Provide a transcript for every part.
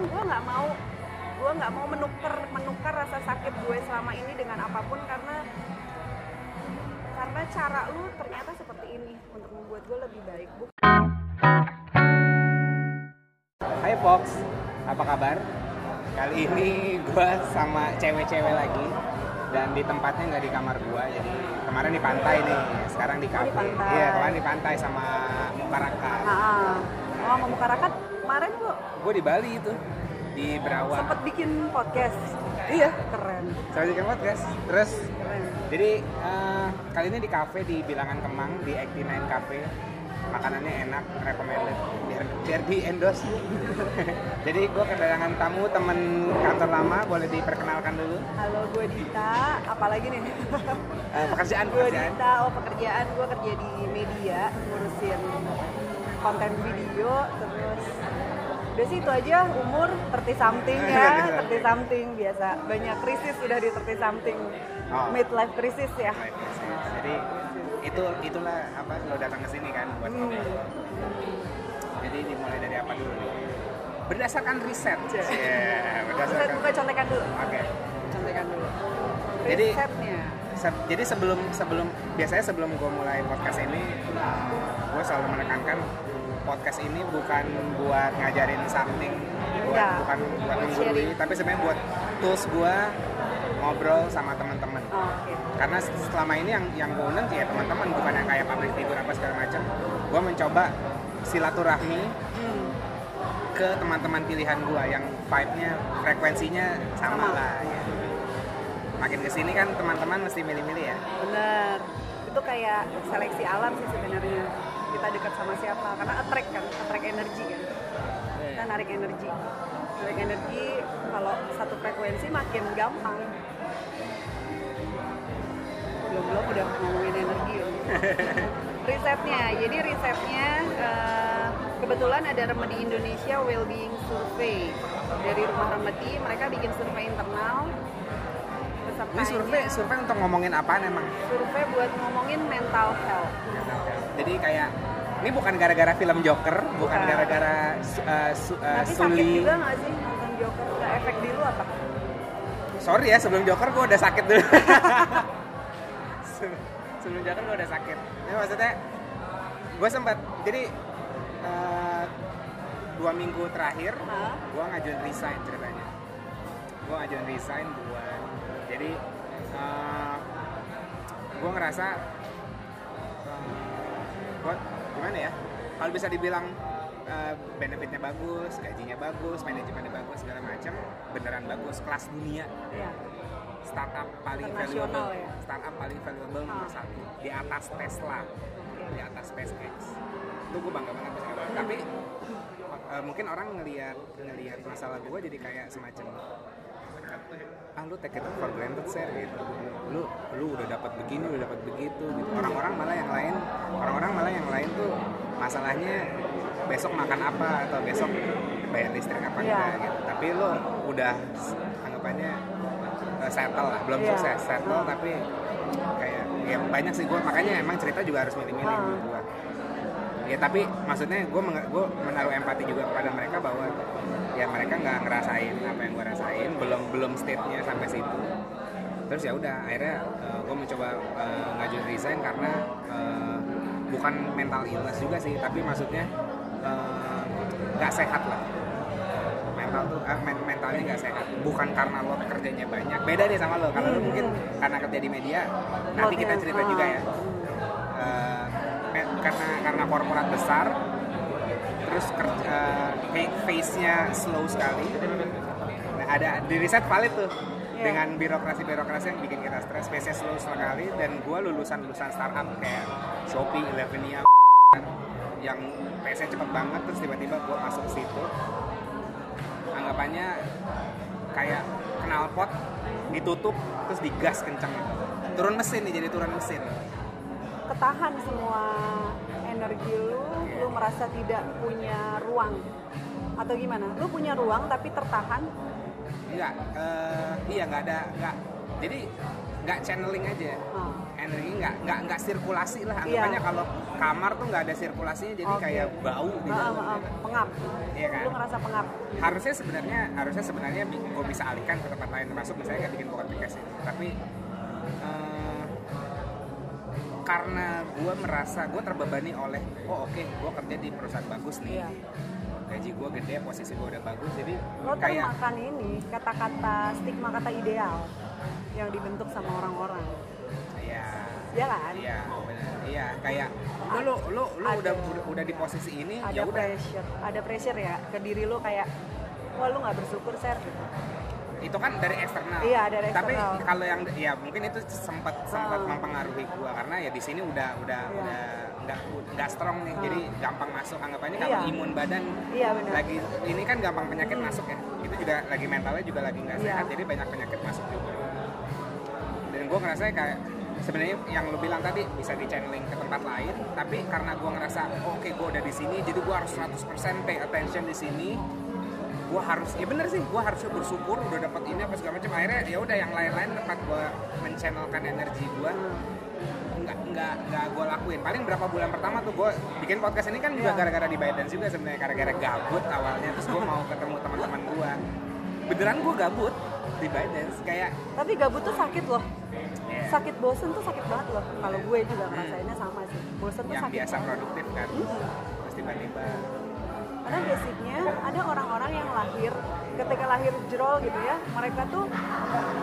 kan gue nggak mau gue nggak mau menukar menukar rasa sakit gue selama ini dengan apa pun karena karena cara lu ternyata seperti ini untuk membuat gue lebih baik Buk- Hai Fox, apa kabar? Kali ini gue sama cewek-cewek lagi dan di tempatnya nggak di kamar gue, jadi kemarin di pantai nih, sekarang di kafe. pantai. Iya, kemarin di pantai sama Mukarakan. Ah, oh mau Mukarakat kemarin gue Gue di Bali itu, di Berawa. sempet bikin podcast Iya, keren saya bikin podcast. Terus, keren jadi eh, kali ini di kafe di Bilangan Kemang di 89 Cafe. Makanannya enak, recommended. Biar, biar di endorse. jadi gue kedatangan tamu temen kantor lama, boleh diperkenalkan dulu. halo gue Dita apalagi nih Eh, pekerjaan gue Dita oh pekerjaan gue kerja di media ngurusin konten video terus udah sih itu aja umur 30 something ya 30 something biasa. Banyak krisis udah di 30 something Oh. midlife krisis ya. Jadi itu itulah apa lo datang ke sini kan buat Hmm. jadi dimulai dari apa dulu nih? Berdasarkan riset. Cek. yeah, berdasarkan buka contekan dulu. oke. Contekan dulu. Jadi- risetnya Se- jadi sebelum sebelum biasanya sebelum gue mulai podcast ini gue selalu menekankan podcast ini bukan buat ngajarin something buat, Enggak. bukan buat menggurui tapi sebenarnya buat tools gue ngobrol sama teman-teman Oh, oke. Karena selama ini yang yang gue undang ya teman-teman bukan yang kayak public figure apa segala macam. Gue mencoba silaturahmi Hmm, ke teman-teman pilihan gue yang vibe-nya frekuensinya sama, Sama. lah ya. makin ke sini kan teman-teman mesti milih-milih ya. Bener. Itu kayak seleksi alam sih sebenarnya kita dekat sama siapa. Karena attract kan attract energi kan. Kita narik energi. Narik energi kalau satu frekuensi makin gampang. Belum belum udah ngomongin energi loh. risetnya jadi risetnya eh, kebetulan ada remedi Indonesia Wellbeing Survey. Dari rumah remedi mereka bikin survei internal. Ini survei survei untuk ngomongin apaan emang? Survei buat ngomongin mental health jadi kayak ini bukan gara-gara film Joker bukan Bukan. gara-gara uh, su- uh, tapi sakit Suli juga nggak sih nonton Joker? Nggak efek di lu apa? Sorry ya sebelum Joker gue udah sakit dulu. Se- sebelum Joker gue udah sakit. Ini maksudnya gue sempat jadi uh, dua minggu terakhir Hah? gue ngajuin resign ceritanya. Gue ngajuin resign buat jadi uh, gue ngerasa gimana ya? Kalau bisa dibilang uh, benefitnya bagus gajinya bagus manajemennya bagus segala macam beneran bagus kelas dunia. Iya. startup paling valuable ya? startup paling valuable nomor Ah. satu di atas Tesla. Di atas SpaceX. Itu gue bangga banget bisa tapi uh, mungkin orang ngelihat ngelihat masalah gue jadi kayak semacam ah lu take it for granted sir gitu. Lu lu udah dapat begini udah dapat begitu gitu. Orang-orang malah yang lain orang-orang malah yang lain tuh masalahnya besok makan apa atau besok bayar listrik apa Iya. enggak gitu. Tapi lu udah anggapannya uh, settle lah. Belum Iya. sukses settle tapi kayak ya banyak sih gue makanya emang cerita juga harus milih-milih gue ya tapi maksudnya gue gue menaruh empati juga kepada mereka bahwa ya mereka nggak ngerasain apa yang gue rasain belum belum state-nya sampai situ. Terus ya udah akhirnya gue mencoba uh, ngajuin resign karena uh, bukan mental illness juga sih tapi maksudnya uh, nggak sehat lah. Mental tuh eh, men- mentalnya nggak sehat. Bukan karena lo kerjanya banyak. Beda deh sama lo kalau lo mungkin karena kerja di media nanti kita cerita juga ya. Eh, karena karena korporat besar. Terus kerja face-nya slow sekali. Nah, ada di riset valid tuh. Iya. dengan birokrasi-birokrasi yang bikin kita stres. Face-nya slow sekali dan gue lulusan-lulusan startup kayak Shopee, Elevenía yang pace-nya cepet banget terus tiba-tiba gue masuk situ. Anggapannya kayak knalpot ditutup terus digas kenceng. Turun mesin nih jadi turun mesin ketahan semua energi lu lu merasa tidak punya ruang atau gimana lu punya ruang tapi tertahan Enggak, eh, iya nggak ada nggak jadi nggak channeling aja Ah. energi nggak nggak nggak sirkulasi lah Iya. anggapannya kalau kamar tuh nggak ada sirkulasinya jadi Oke. kayak bau di Ah, dalam ah, ah, pengap. Iya kan? Lu ngerasa pengap. harusnya sebenarnya harusnya sebenarnya gue bisa alihkan ke tempat lain termasuk misalnya kayak bikin podcast ini tapi karena gue merasa gue terbebani oleh oh oke gue kerja di perusahaan bagus nih Iya. gaji gue gede posisi gue udah bagus jadi Lo kayak termakan ini kata-kata stigma kata ideal yang dibentuk sama orang-orang. ya Ya kan? iya benar iya kayak lo lo lo, lo Ada- udah, udah di posisi ini Ada ya udah pressure, ada pressure ya ke diri lo kayak wah lu nggak bersyukur ser itu kan dari eksternal. Iya, dari Tapi eksternal. kalau yang ya mungkin itu sempat sempat Ah. mempengaruhi gua karena ya di sini udah udah Iya. udah nggak nggak strong nih. Ah. Jadi gampang masuk anggapannya kalau Iya. imun badan Iya, benar. lagi ini kan gampang penyakit Hmm. masuk ya. Itu juga lagi mentalnya juga lagi nggak Iya. sehat. Jadi banyak penyakit masuk juga. Dan gua ngerasa kayak sebenarnya yang lu bilang tadi bisa di channeling ke tempat lain tapi karena gua ngerasa oh, oke gua udah di sini jadi gua harus 100% pay attention di sini gue harus ya bener sih gue harusnya bersyukur udah dapat ini apa segala macam akhirnya ya udah yang lain-lain tempat gue menchannelkan energi gue nggak nggak nggak gue lakuin. Paling berapa bulan pertama tuh gue bikin podcast ini kan juga Iya. gara-gara di Biden juga sebenarnya gara-gara gabut awalnya. Terus gue mau ketemu teman-teman gue beneran gue gabut di Biden kayak tapi gabut tuh sakit loh. Ya, sakit bosen tuh sakit banget loh. Kalau gue juga ngerasainnya sama sih. Bosen tuh yang sakit biasa banget. produktif kan? Hmm. terus tiba-tiba karena basicnya ada orang-orang yang lahir ketika lahir jrol gitu ya mereka tuh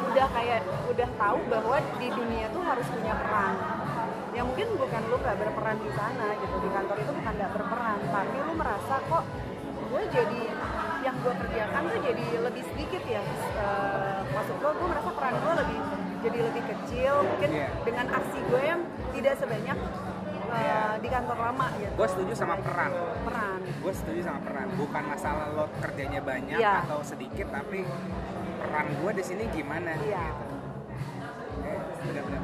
udah kayak udah tahu bahwa di dunia tuh harus punya peran. Ya mungkin bukan lu nggak berperan di sana gitu di kantor itu bukan nggak berperan tapi lu merasa kok gue jadi yang gue kerjakan tuh jadi lebih sedikit ya Eh, maksud gue gue merasa peran gue lebih jadi lebih kecil. Mungkin Iya. dengan aksi gue yang tidak sebanyak eh, Iya. di kantor lama gitu gue setuju sama peran peran gue setuju sama peran bukan masalah lo kerjanya banyak Iya. atau sedikit tapi peran gue di sini gimana Iya. gitu. Eh, benar-benar.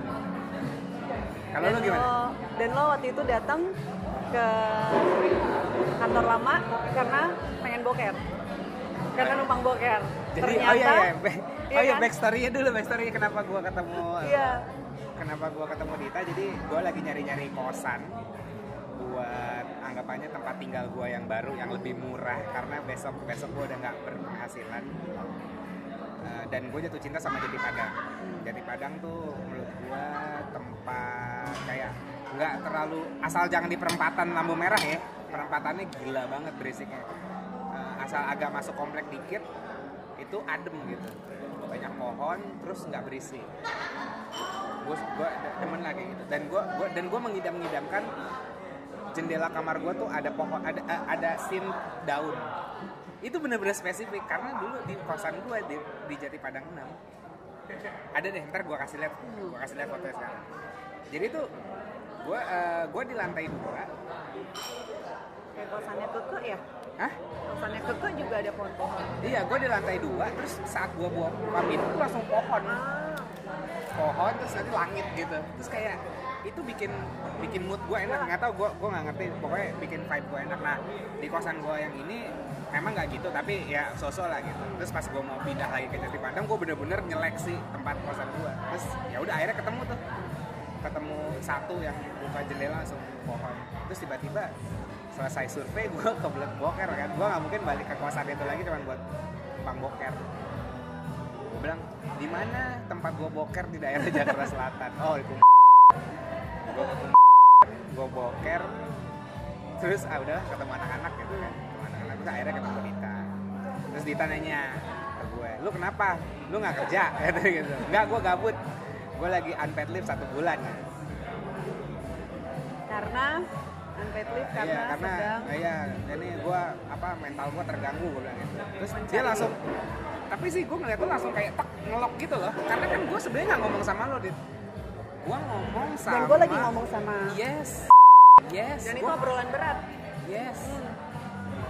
kalau lo gimana lo, dan lo waktu itu datang ke kantor lama karena pengen boker karena numpang boker jadi ternyata oh iya iya Ba- iya oh iya kan? backstory-nya dulu backstory kenapa gue ketemu Iya. Kenapa gue ketemu Dita? Jadi gue lagi nyari-nyari kosan buat anggapannya tempat tinggal gue yang baru yang lebih murah. Karena besok besok gue udah nggak berpenghasilan. Eh, dan gue jatuh cinta sama Jati Padang. Jati Padang tuh menurut gue tempat kayak nggak terlalu asal jangan di perempatan lampu merah ya. Perempatannya gila banget berisiknya. Eh, asal agak masuk komplek dikit itu adem gitu banyak pohon terus nggak berisik gue gue demen lagi gitu. Dan gue gua dan gue mengidam ngidamkan jendela kamar gue tuh ada pohon ada eh, ada sin daun. Itu bener-bener spesifik karena dulu di kosan gue di, di Jati Padang 6 ada deh ntar gue kasih lihat gue kasih lihat fotonya sekarang. Jadi tuh gue eh, gue di lantai dua. Kayak kosannya keke ya Hah? kosannya keke juga ada pohon-pohon Iya, gue di lantai dua, terus saat gue buka pamit itu langsung pohon, ah pohon terus nanti langit gitu, terus kayak itu bikin bikin mood gue enak, nggak tau gue gue nggak ngerti, pokoknya bikin vibe gue enak. Nah di kosan gue yang ini memang nggak gitu, tapi ya sosok lah gitu. Terus pas gue mau pindah lagi ke Jati Padang, gue bener-bener nyeleksi tempat kosan gue. Terus ya udah akhirnya ketemu tuh, ketemu satu yang buka jendela langsung pohon. Terus tiba-tiba selesai survei gue kebelet boker kan, gue nggak mungkin balik ke kosan itu lagi cuma buat bang boker. Gue bilang di mana tempat gue boker di daerah Jakarta Selatan? Oh itu gue boker terus ah udahlah ketemu anak-anak gitu kan. Ketemu anak-anak terus akhirnya ketemu Dita. Terus Dita nanya ke gue lu kenapa? Lu nggak kerja? Gitu gitu. Nggak gue gabut. Gue lagi unpaid leave satu bulan karena unpaid leave karena, iya karena sedang. iya ini gue apa mental gue terganggu gue bilang gitu. Terus dia Mencari- langsung tapi sih gue ngeliat tuh langsung kayak tek ngelok gitu loh. Karena kan gue sebenarnya nggak ngomong sama lo dit. Gue ngomong sama dan gue lagi ngomong sama yes. Yes dan itu gua- obrolan berat. Yes.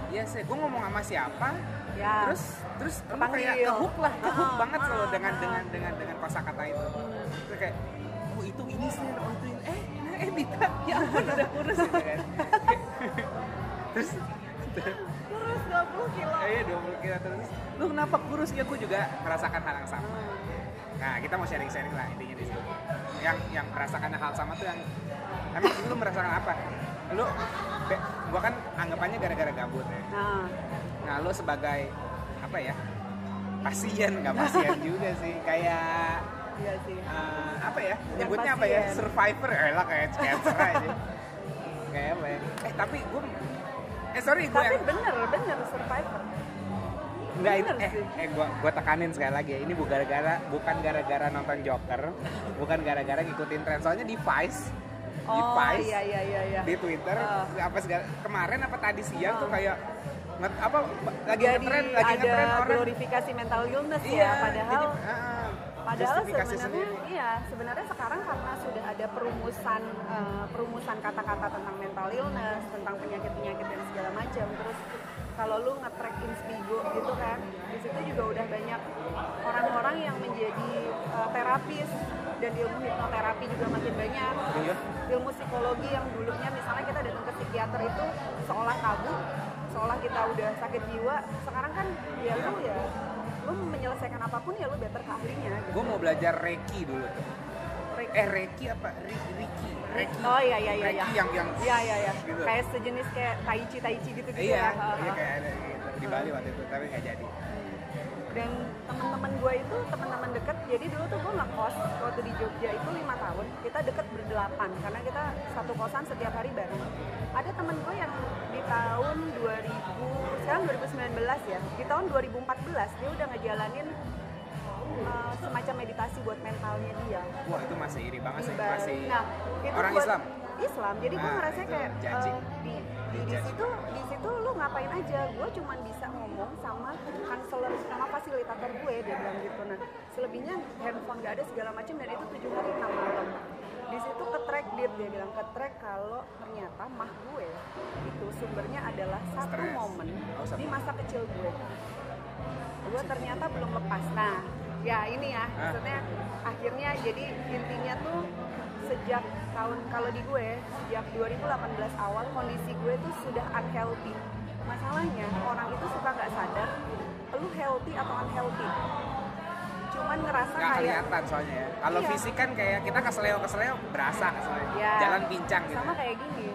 Yes gue ngomong sama siapa? Ya. Terus terus lu Kepanggil. kayak kehook lah kehook Ah, banget ah, loh dengan ah. dengan dengan dengan kosakata itu. Terus kayak oh itu ini sih oh itu ini. Eh eh Dita ya ampun udah kurus. Terus? Kurus 20 kilo. Eh, iya 20 kilo terus. Lu kenapa kurus? Ya gue juga merasakan hal yang sama. Nah kita mau sharing sharing lah intinya di sini. Yang yang merasakan hal sama tuh yang emang lu merasakan apa? Lu be- gua kan anggapannya gara-gara gabut ya. Nah nah lu sebagai apa ya pasien nggak pasien juga sih. Kayak iya sih eh, apa ya nyebutnya apa ya survivor ya lah kayak cancer aja kayak apa ya eh tapi gue eh sorry gue tapi yang bener bener survivor Enggak, Bener eh, sih. eh gua, gua tekanin sekali lagi ya. Ini bukan gara-gara bukan gara-gara nonton Joker, bukan gara-gara ngikutin tren. Soalnya di Vice, di oh Vice, iya iya iya iya di Twitter, Oh. apa segala kemarin apa tadi siang tuh Oh. kayak nget, apa lagi jadi ngetren, lagi ada ngetren orang. glorifikasi mental illness Iya, ya padahal jadi, ah, Padahal sebenarnya sendiri. iya, sebenarnya sekarang karena sudah ada perumusan eh, perumusan kata-kata tentang mental illness, tentang penyakit-penyakit dan segala macam. Terus kalau lu nge-track Inspigo gitu kan, di situ juga udah banyak orang-orang yang menjadi eh, terapis dan ilmu hipnoterapi juga makin banyak. Iya. Ilmu psikologi yang dulunya misalnya kita datang ke psikiater itu seolah tabu, seolah kita udah sakit jiwa. Sekarang kan ya lu ya lu menyelesaikan apa pun ya lu better ke ahlinya gitu. Gue mau belajar Reiki dulu tuh. Reiki. Eh Reiki apa? Ri- Reiki. Reiki. Oh iya iya iya. Reiki iya. yang yang Iya iya iya. gitu. Kayak sejenis kayak tai chi tai chi gitu gitu Iya, ya. iya kayak ada gitu. Di Bali waktu itu, tapi nggak jadi. Dan teman-teman gue itu teman-teman deket. Jadi dulu tuh gue ngekos waktu di Jogja itu lima tahun. Kita deket berdelapan karena kita satu kosan setiap hari bareng. Ada temen gue yang di tahun 2000 sekarang 2019 ya. Di tahun 2014 dia udah ngejalanin uh, semacam meditasi buat mentalnya dia. Wah itu masih iri banget sih, masih nah, itu orang buat- Islam. Islam. Jadi gue Ah, ngerasa kayak eh, di di, di situ di situ lu ngapain aja? Gue cuman bisa ngomong sama konselor sama fasilitator gue dia bilang gitu. Nah selebihnya handphone gak ada segala macam dan itu tujuh hari enam malam. Di situ ke track dia dia bilang ke track kalau ternyata mah gue itu sumbernya adalah satu momen Oh, di masa kecil gue. Gue ternyata belum lepas. Nah ya ini ya Ah. maksudnya akhirnya jadi intinya tuh sejak tahun kalau di gue sejak 2018 awal kondisi gue tuh sudah unhealthy. Masalahnya orang itu suka nggak sadar lu healthy atau unhealthy cuman ngerasa nggak kayak kelihatan soalnya ya. Kalau Iya. fisik kan kayak kita kesleo kesleo berasa soalnya. Ya. Jalan pincang gitu. sama kayak gini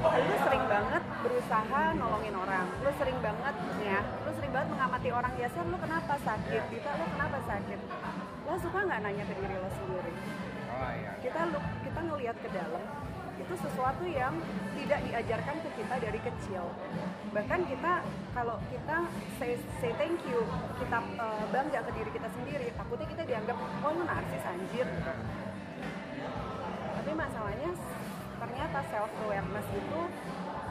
lu sering banget berusaha nolongin orang lu sering banget ya lu sering banget mengamati orang ya lu kenapa sakit Dita lu kenapa sakit lo suka nggak nanya ke diri lo sendiri Oh iya. kita lu kita ngelihat ke dalam itu sesuatu yang tidak diajarkan ke kita dari kecil. Bahkan kita kalau kita say, say thank you kita eh, bangga ke diri kita sendiri takutnya kita dianggap oh lu narsis anjir. Tapi masalahnya ternyata self awareness itu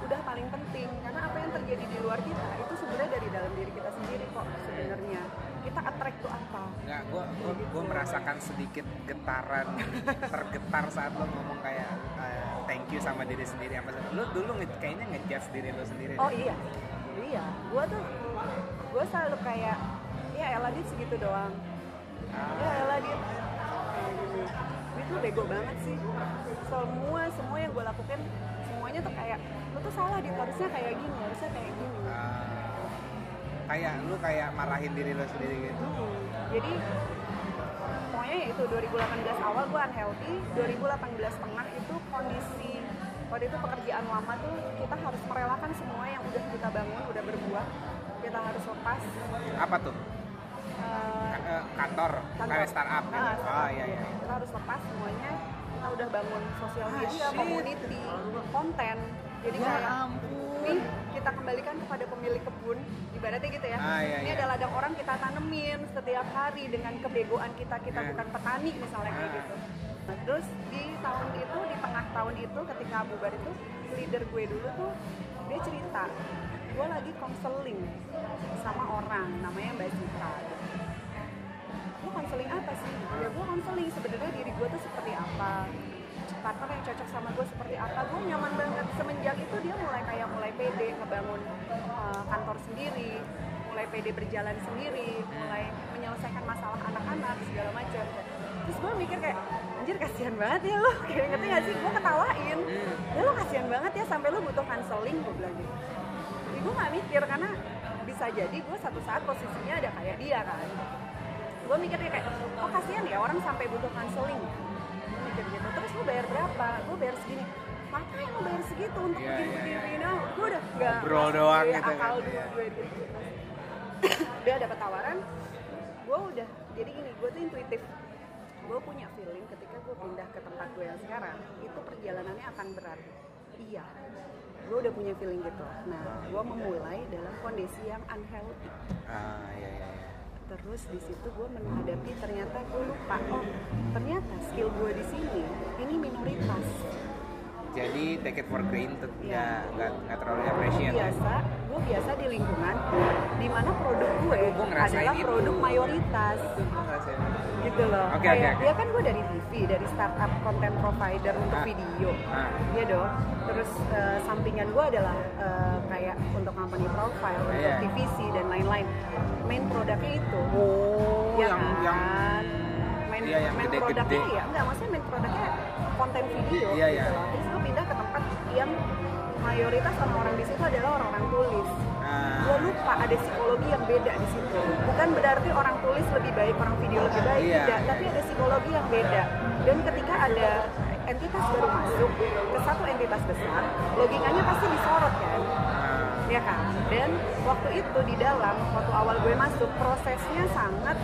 udah paling penting. Karena apa yang terjadi di luar kita itu sebenarnya dari dalam diri kita sendiri kok sebenarnya. Kita attract tuh apa? Nggak, gue gua, gua merasakan sedikit getaran, tergetar saat lo ngomong kayak thank you sama diri sendiri. Apa segala. Lo dulu nge- kayaknya ngejudge diri lo sendiri. oh iya. Iya. Gua tuh gua selalu kayak ya elah dit segitu doang. Ya Ah, elah dit. Kayak gini dit lu bego banget sih. Semua semua yang gue lakukan semuanya tuh kayak lu tuh salah dit. Harusnya kayak gini harusnya kayak gini. Ah, kayak lu kayak marahin diri lo sendiri gitu. Hmm, jadi pokoknya ya itu 2018 awal gue unhealthy 2018 tengah itu kondisi waktu itu pekerjaan lama tuh kita harus merelakan semua yang udah kita bangun udah berbuah kita harus lepas Apa tuh? eh, kantor, kantor. kayak startup gitu. Ah, Oh startup. iya iya. kita harus lepas semuanya kita udah bangun sosial Ah, media shit. community konten jadi Ya kayak ampun. nih kita kembalikan kepada pemilik kebun ibaratnya gitu ya Ah, iya, ini iya. ada ladang orang kita tanemin setiap hari dengan kebegoan kita kita Ah. bukan petani misalnya kayak Ah. gitu terus di tahun itu di tengah tahun itu ketika bubar itu leader gue dulu tuh dia cerita gue lagi konseling sama orang namanya Mbak Zita lu konseling apa sih? Ya gue konseling sebenarnya diri gue tuh seperti apa partner yang cocok sama gue seperti apa? Gue nyaman banget. Semenjak itu dia mulai kayak mulai pede ngebangun uh, kantor sendiri mulai pede berjalan sendiri mulai menyelesaikan masalah anak-anak segala macam. Terus gue mikir kayak anjir kasihan banget ya lo. Kayak ngerti gak sih? Gue ketawain. Ya lo kasihan banget ya sampai lo butuh konseling gue bilang gitu. Jadi gue gak mikir karena bisa jadi gue satu saat posisinya ada kayak dia kan. Gue mikirnya kayak oh kasihan ya orang sampai butuh konseling gue mikir gitu. Terus lu bayar berapa? Gue bayar segini. Ngapain lo bayar segitu untuk Iya, begini begini iya. begini oh, gue udah nggak Ngobrol doang gitu akal kan, iya. gue gitu udah dapat tawaran. Gue udah jadi gini gue tuh intuitif. Gue punya feeling ketika gue pindah ke tempat gue yang sekarang itu perjalanannya akan berat. Iya gue udah punya feeling gitu. Nah gue memulai dalam kondisi yang unhealthy. Ah iya iya iya. Terus di situ gue menghadapi ternyata gue lupa oh ternyata skill gue di sini ini minoritas jadi take it for granted Iya. nggak nggak terlalu appreciate ya. biasa gue biasa di lingkungan di mana produk gue ngerasain adalah itu. produk mayoritas gitu loh Oke, kayak oke, oke. dia kan gue dari TV dari startup content provider untuk Ah. video Ah. Iya dong. Terus eh, sampingan gue adalah eh, kayak untuk company profile untuk Iya. TVC dan lain-lain. Main produknya itu. Oh ya yang kan? yang main, iya, yang main gede-gede. produknya ya enggak maksudnya main produknya konten video Iya, gitu. loh terus gue pindah ke tempat yang mayoritas orang-orang di situ adalah orang-orang tulis. Ah, gue lupa ada psikologi yang beda di situ. Bukan berarti orang tulis lebih baik orang video lebih baik. Iya. tidak tapi ada psikologi yang beda. Dan ketika ada entitas baru masuk ke satu entitas besar logikanya pasti disorot kan? Ya kan? Dan waktu itu di dalam waktu awal gue masuk prosesnya sangat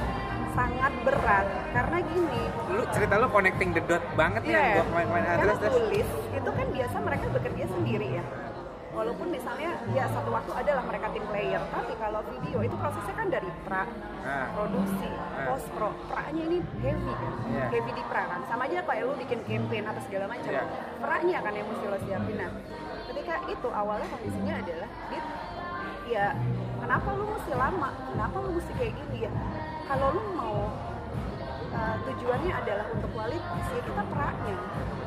sangat berat. Karena gini lu cerita lu connecting the dot banget ya Iya, gua kemarin-kemarin ah, terus terus. tulis itu kan biasa mereka bekerja sendiri ya walaupun misalnya ya satu waktu adalah mereka tim player tapi kalau video itu prosesnya kan dari pra Ah. produksi Ah. post pro pra-nya ini heavy kan Iya. heavy di pra kan sama aja kayak lu bikin campaign atau segala macam Iya. pra-nya kan yang mesti lo siapin nah ketika itu awalnya kondisinya adalah dit ya kenapa lu mesti lama kenapa lu mesti kayak gini ya kalau lu mau uh, tujuannya adalah untuk kualitas ya kita peraknya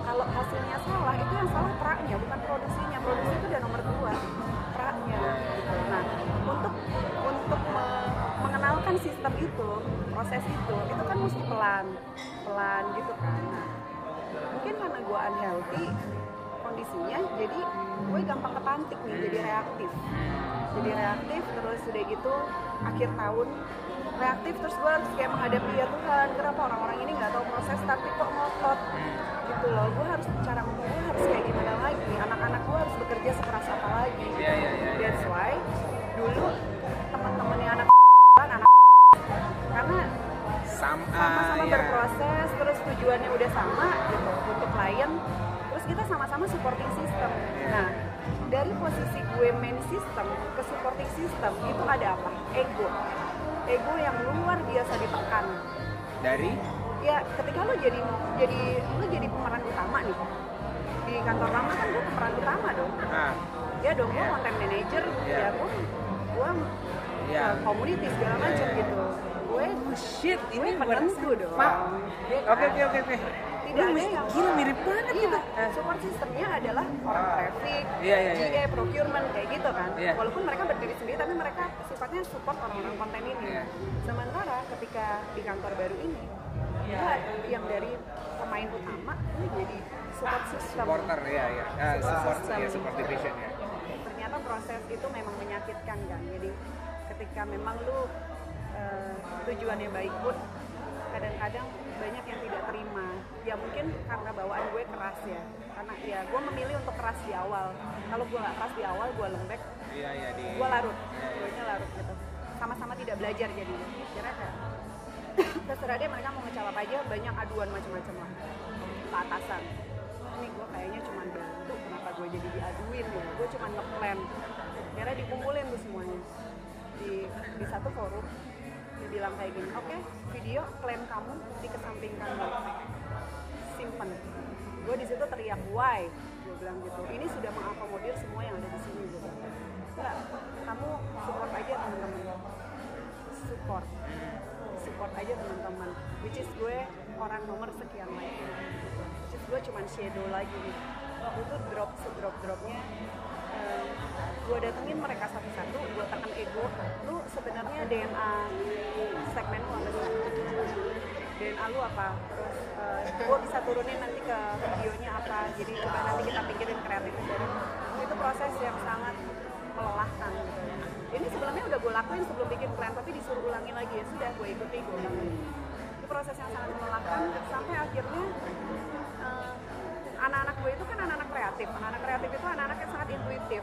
kalau hasilnya salah itu yang salah peraknya bukan produksinya produksi itu udah nomor dua peraknya. Nah untuk untuk me- mengenalkan sistem itu proses itu itu kan mesti pelan pelan gitu kan. Nah mungkin karena gue unhealthy kondisinya jadi gue gampang kepantik nih jadi reaktif. Jadi reaktif terus udah gitu akhir tahun reaktif terus gue harus kayak menghadapi ya Tuhan kenapa orang-orang ini nggak tahu proses tapi kok ngotot? Gitu loh. Gue harus cara ngomong gue harus kayak gimana bekerja sekeras apa lagi? Iya, iya, iya, iya. that's why dulu teman-temannya anak kan anak karena Sam, sama-sama ah, iya. berproses terus tujuannya udah sama gitu untuk klien terus kita sama-sama supporting system. Nah dari posisi gue main system ke supporting system itu ada apa? Ego. Ego yang luar biasa ditekan. Dari? Ya ketika lo jadi jadi lo jadi pemeran utama nih di kantor lama kan gue pemeran utama dong ah ya dong gue Iya. content manager Iya. ya gue gue Iya. uh, community segala macam Iya, iya. gitu gue oh shit gue ini penentu dong Pak. Ya oke kan? oke oke oke tidak ada yang gila mirip banget iya, gitu Eh. support sistemnya adalah orang traffic, Iya, iya, iya. GA, procurement kayak gitu kan. Iya. Walaupun mereka berdiri sendiri tapi mereka sifatnya support orang-orang konten ini. Iya. Sementara ketika di kantor baru ini, Iya. gue yang dari pemain utama, gue jadi support system. supporter ya ya Ah, support System. ya support division ya Ternyata proses itu memang menyakitkan kan. Jadi ketika memang lu eh, tujuannya baik pun kadang-kadang banyak yang tidak terima. Ya mungkin karena bawaan gue keras ya. Karena ya gue memilih untuk keras di awal. Kalau gue nggak keras di awal gue lembek. Iya iya di gue larut. Gue nya larut gitu. Sama-sama tidak belajar jadi. Kira kayak terserah dia mereka mau ngecap apa aja banyak aduan macam-macam lah. Ke atasan ini gue kayaknya cuma bantu kenapa gue jadi diaduin ya? Gue cuma ngeplan kira dikumpulin tuh semuanya. Di di satu forum dia bilang kayak gini oke video plan kamu dikesampingkan dulu simpen. Gue di situ teriak why? Gue bilang gitu. Ini sudah mengakomodir semua yang ada di sini gitu enggak kamu support aja teman-teman. Support. Support aja teman-teman. Which is gue orang nomor sekian which is gue cuman shadow lagi nih. Waktu itu drop drop dropnya gue datengin mereka satu-satu gue tekan ego. Lu sebenarnya DNA segmen lu apa sih? DNA lu apa? Terus gue bisa turunin nanti ke videonya apa. Jadi coba nanti kita pikirin kreatif itu proses yang sangat melelahkan. Ini sebelumnya udah gue lakuin sebelum bikin plan tapi disuruh ulangin lagi. Ya sudah gue ikuti gue ulangin itu proses yang sangat melelahkan sampai akhirnya eh, anak-anak gue itu kan anak-anak kreatif. Anak-anak kreatif itu anak-anak yang sangat intuitif.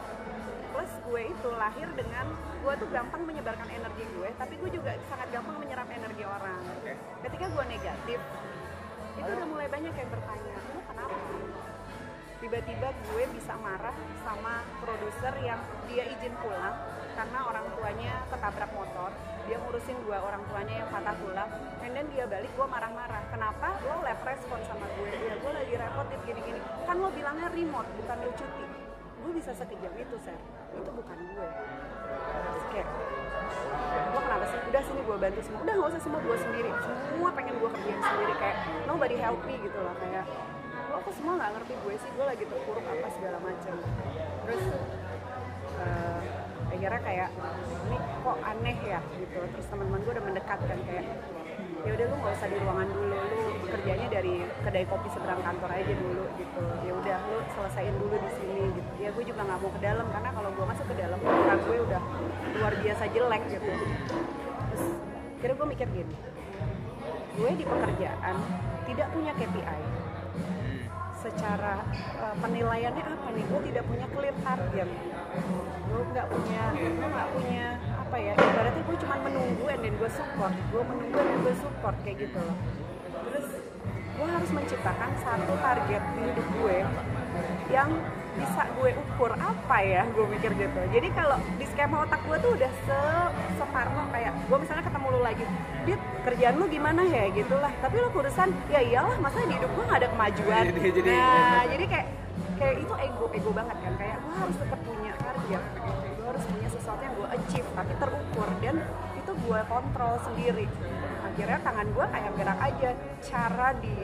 Plus gue itu lahir dengan gue tuh gampang menyebarkan energi gue tapi gue juga sangat gampang menyerap energi orang. Oke. ketika gue negatif itu udah mulai banyak yang bertanya lu kenapa? Tiba-tiba gue bisa marah sama produser yang dia izin pulang karena orang tuanya ketabrak motor dia ngurusin dua orang tuanya yang patah tulang and then dia balik gue marah-marah. Kenapa lo lab respon sama gue? Ya gue lagi repotin gini-gini. Kan lo bilangnya remote bukan lo cuti. Gue bisa sekejam itu ser itu bukan gue. Terus kayak lo kenapa sih? Udah sini gue bantu semua. Udah nggak usah semua gue sendiri. Semua pengen gue kerjain sendiri. Kayak nobody help me gitu loh. Kayak lo kok semua nggak ngerti gue sih? Gue lagi terpuruk apa segala macam. Terus eh, akhirnya kayak ini kok aneh ya? Gitu. Terus teman-teman gue udah mendekatkan kayak ya udah lu nggak usah di ruangan dulu lu kerjanya dari kedai kopi seberang kantor aja dulu gitu. Ya udah lu selesaiin dulu di sini gitu. Ya gue juga nggak mau ke dalam karena kalau gue masuk ke dalam muka gue udah luar biasa jelek gitu. Terus kira gue mikir gini gue di pekerjaan tidak punya KPI Hmm. Secara uh, penilaiannya apa nih? Gue tidak punya clear target gue nggak punya gue nggak punya apa ya ibaratnya gue cuma menunggu then gue support. Gue menunggu then gue support kayak gitu loh. Terus gue harus menciptakan satu target di hidup gue yang bisa gue ukur apa ya gue mikir gitu. Jadi kalau di skema otak gue tuh udah se separno kayak gue misalnya ketemu lu lagi dit kerjaan lu gimana ya? Gitulah. Tapi lu kurusan ya iyalah masa di hidup gue gak ada kemajuan? Jadi- jadi- nah jadi. kayak kayak itu ego ego banget kan. Kayak gue harus tetap punya target gue harus punya sesuatu yang gue achieve tapi terukur. Dan itu gue kontrol sendiri akhirnya tangan gue kayak gerak aja cara di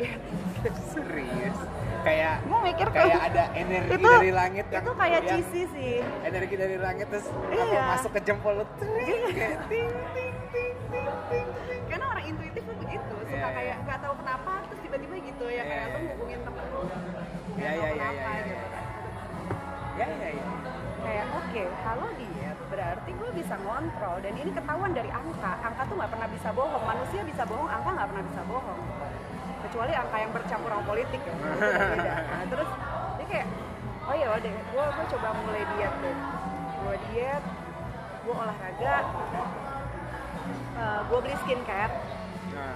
serius kayak gue mikir kayak tuh, ada energi itu, dari langit yang itu kayak cheesy sih energi dari langit terus Iya. masuk ke jempol lu kayak ting ting ting ting ting ting. karena orang intuitif tuh begitu suka Iya, iya. kayak nggak tahu kenapa terus tiba-tiba gitu ya Iya, kayak iya, lu iya. ngubungin temen lu Iya, iya, iya, kenapa iya, gitu iya. kan. ya ya ya kayak oke kalau diet berarti gue bisa ngontrol. Dan ini ketahuan dari angka. Angka tuh nggak pernah bisa bohong. Manusia bisa bohong angka nggak pernah bisa bohong. Kecuali angka yang bercampur sama politik. Ya nah, terus dia kayak oh ya udah gue gue coba mulai diet deh. Gue diet gue olahraga gue beli skincare. Nah,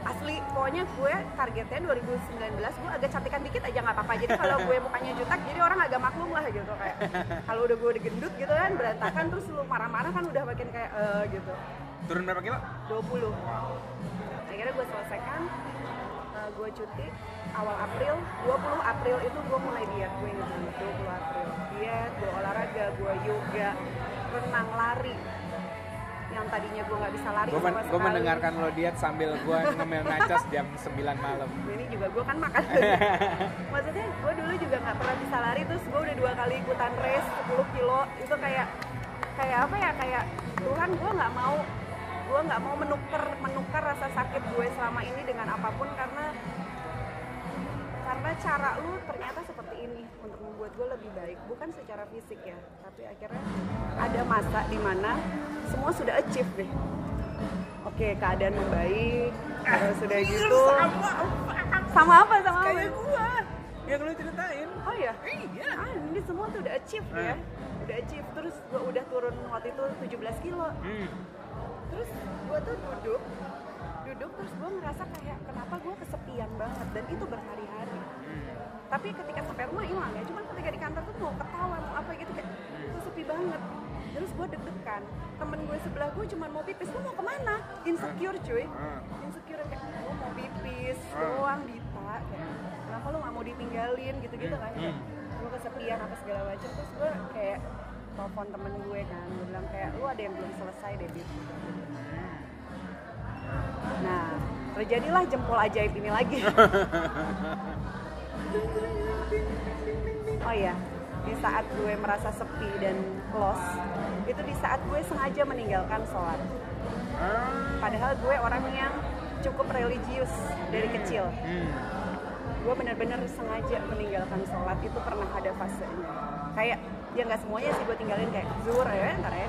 asli pokoknya gue targetnya 2019 gue agak cantikan dikit aja nggak apa-apa. Jadi kalau gue mukanya jutak jadi orang agak maklum lah gitu kayak kalau udah gue udah gendut gitu kan berantakan terus lu marah-marah kan udah makin kayak eh gitu. Turun berapa kilo? 20 akhirnya gue selesaikan eh, gue cuti awal April 20 April itu gue mulai diet gue banget 20 April. Diet gue olahraga gue yoga renang lari yang tadinya gue nggak bisa lari gue sama sekali. mendengarkan lo diet sambil gue ngemil ngacas jam 9 malam. Ini juga gue kan makan. Maksudnya gue dulu juga nggak pernah bisa lari terus gue udah dua kali ikutan race 10 kilo. Itu kayak kayak apa ya kayak Tuhan gue nggak mau gue nggak mau menukar menukar rasa sakit gue selama ini dengan apa pun karena karena cara lu ternyata seperti ini untuk membuat gue lebih baik. Bukan secara fisik ya tapi akhirnya ada masa di mana semua sudah achieve deh. Oke keadaan membaik terus sudah gitu. sama apa? Sama apa? Kayak gue yang lo ceritain. Oh ya iya. Ah ini semua tuh udah achieve ya. Udah achieve. Terus gue udah turun waktu itu 17 kilo. Hmm. terus gue tuh duduk duduk terus gue ngerasa kayak kenapa gue kesepian banget? Dan itu berhari-hari. Tapi ketika sampai rumah hilang ya. Cuman ketika di kantor tuh mau ketawa mau apa gitu kayak tuh sepi banget. Terus gue deg-degan. Temen gue sebelah gue cuma mau pipis. Lu mau ke mana? Insecure cuy. Insecure kayak gue mau pipis doang Dita. Kayak kenapa lu nggak mau ditinggalin? Gitu-gitu kan. Hmm. gue kesepian apa segala macam terus gue kayak telepon temen gue kan. Gue bilang kayak lu ada yang belum selesai deh Dit nah terjadilah jempol ajaib ini lagi oh iya di saat gue merasa sepi dan lost itu di saat gue sengaja meninggalkan sholat. Ah. padahal gue orang yang cukup religius dari kecil. Hmm. gue bener-bener sengaja meninggalkan sholat itu pernah ada fasenya. Kayak ya nggak semuanya sih gue tinggalin kayak zuhur ya ntar ya.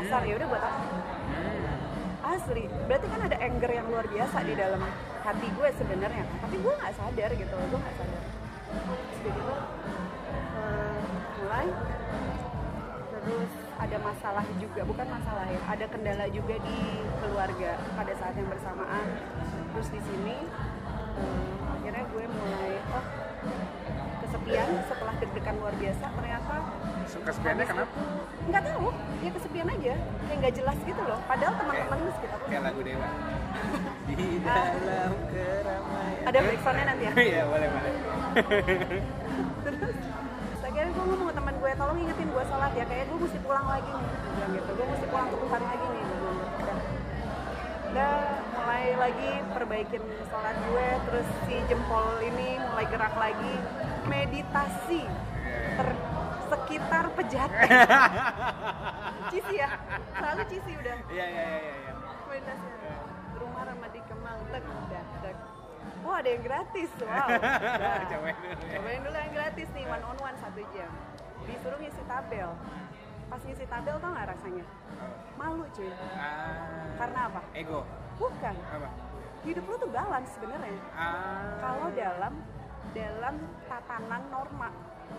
Asar ya udah buat apa? Hmm. asli berarti kan ada anger yang luar biasa di dalam hati gue sebenarnya. Tapi gue nggak sadar gitu loh gue nggak sadar Mulai terus ada masalah juga bukan masalah ya ada kendala juga di keluarga pada saat yang bersamaan terus di sini eh, akhirnya gue mulai oh kesepian setelah deg-degan luar biasa ternyata Suka sepiannya habis kenapa? nggak tahu ya kesepian aja kayak nggak jelas gitu loh padahal teman-teman di sekitar Kayak lagu Dewa. Di dalam keramaian. ada backsoundnya nanti ya Iya, boleh, boleh. Terus? Akhirnya gue ngomong ke teman gue tolong ingetin gue sholat ya kayak gue mesti pulang lagi nih. Gue gitu gue mesti pulang ke Tuhan lagi nih. Gue gitu. udah. Mulai lagi perbaikin sholat gue terus si jempol ini mulai gerak lagi. Meditasi ter sekitar pejaten. Cisi ya? Selalu Cisi udah. Iya, iya, iya, iya. meditasi. Rumah Ramadi Kemal tek tek Wah ada yang gratis, wow. Nah, Cobain dulu ya. Cobain dulu yang gratis nih, one on one satu jam. Disuruh ngisi tabel. Pas ngisi tabel tau nggak rasanya? Malu cuy. Ah. Karena apa? Ego. Bukan. Apa? Hidup lu tuh balance sebenarnya. Ah. Kalau dalam dalam tatanan norma.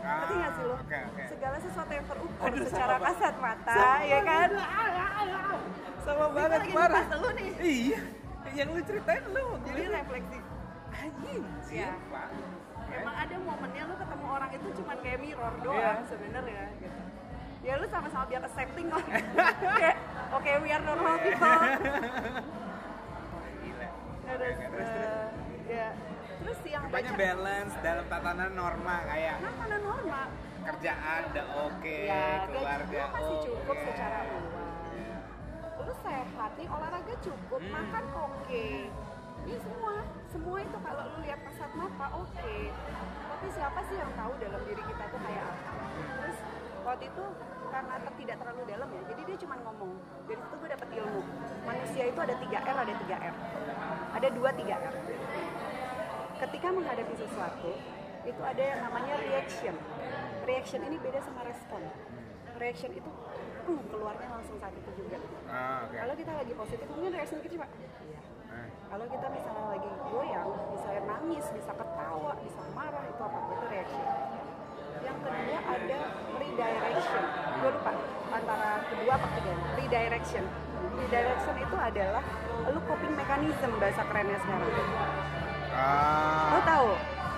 Ah, Ngerti nggak sih lu? oke, oke. Segala sesuatu yang terukur Aduh, secara sama kasat mata, Sama ya kan? Sama banget, parah. lu nih. Iya. Yang lu ceritain lu. Jadi refleksi. Sih. Iya. Pak. Emang ada momennya lu ketemu orang itu cuman kayak mirror doang Iya. sebenarnya gitu. Ya lu sama-sama biar accepting lah. Kayak oke we are normal people. Gila. terus, Oke, eh, ya terus yang Banyak balance dalam tatanan norma kayak nah mana norma kerjaan udah oke, ya gaji keluarga lu masih cukup oke. secara uang lu sehat nih olahraga cukup Hmm. makan oke ini semua semua itu kalau lu lihat kasat mata oke. Tapi siapa sih yang tahu dalam diri kita tuh kayak apa? Terus waktu itu karena ter- tidak terlalu dalam ya jadi dia cuma ngomong. Dari situ gue dapet ilmu. Manusia itu ada 3 R ada 3 R. Ada dua 3 R. Ketika menghadapi sesuatu itu ada yang namanya reaction. Reaction ini beda sama respon. Reaction itu uh, keluarnya langsung saat itu juga. Ah, oke. kalau kita lagi positif mungkin reaction kita cuma. Kalau kita misalnya lagi goyang bisa nangis bisa ketawa bisa marah itu apa itu reaction yang kedua ada redirection. Gue lupa antara kedua apa ketiga redirection. Redirection itu adalah lu coping mechanism bahasa kerennya sekarang. Ah. lo tahu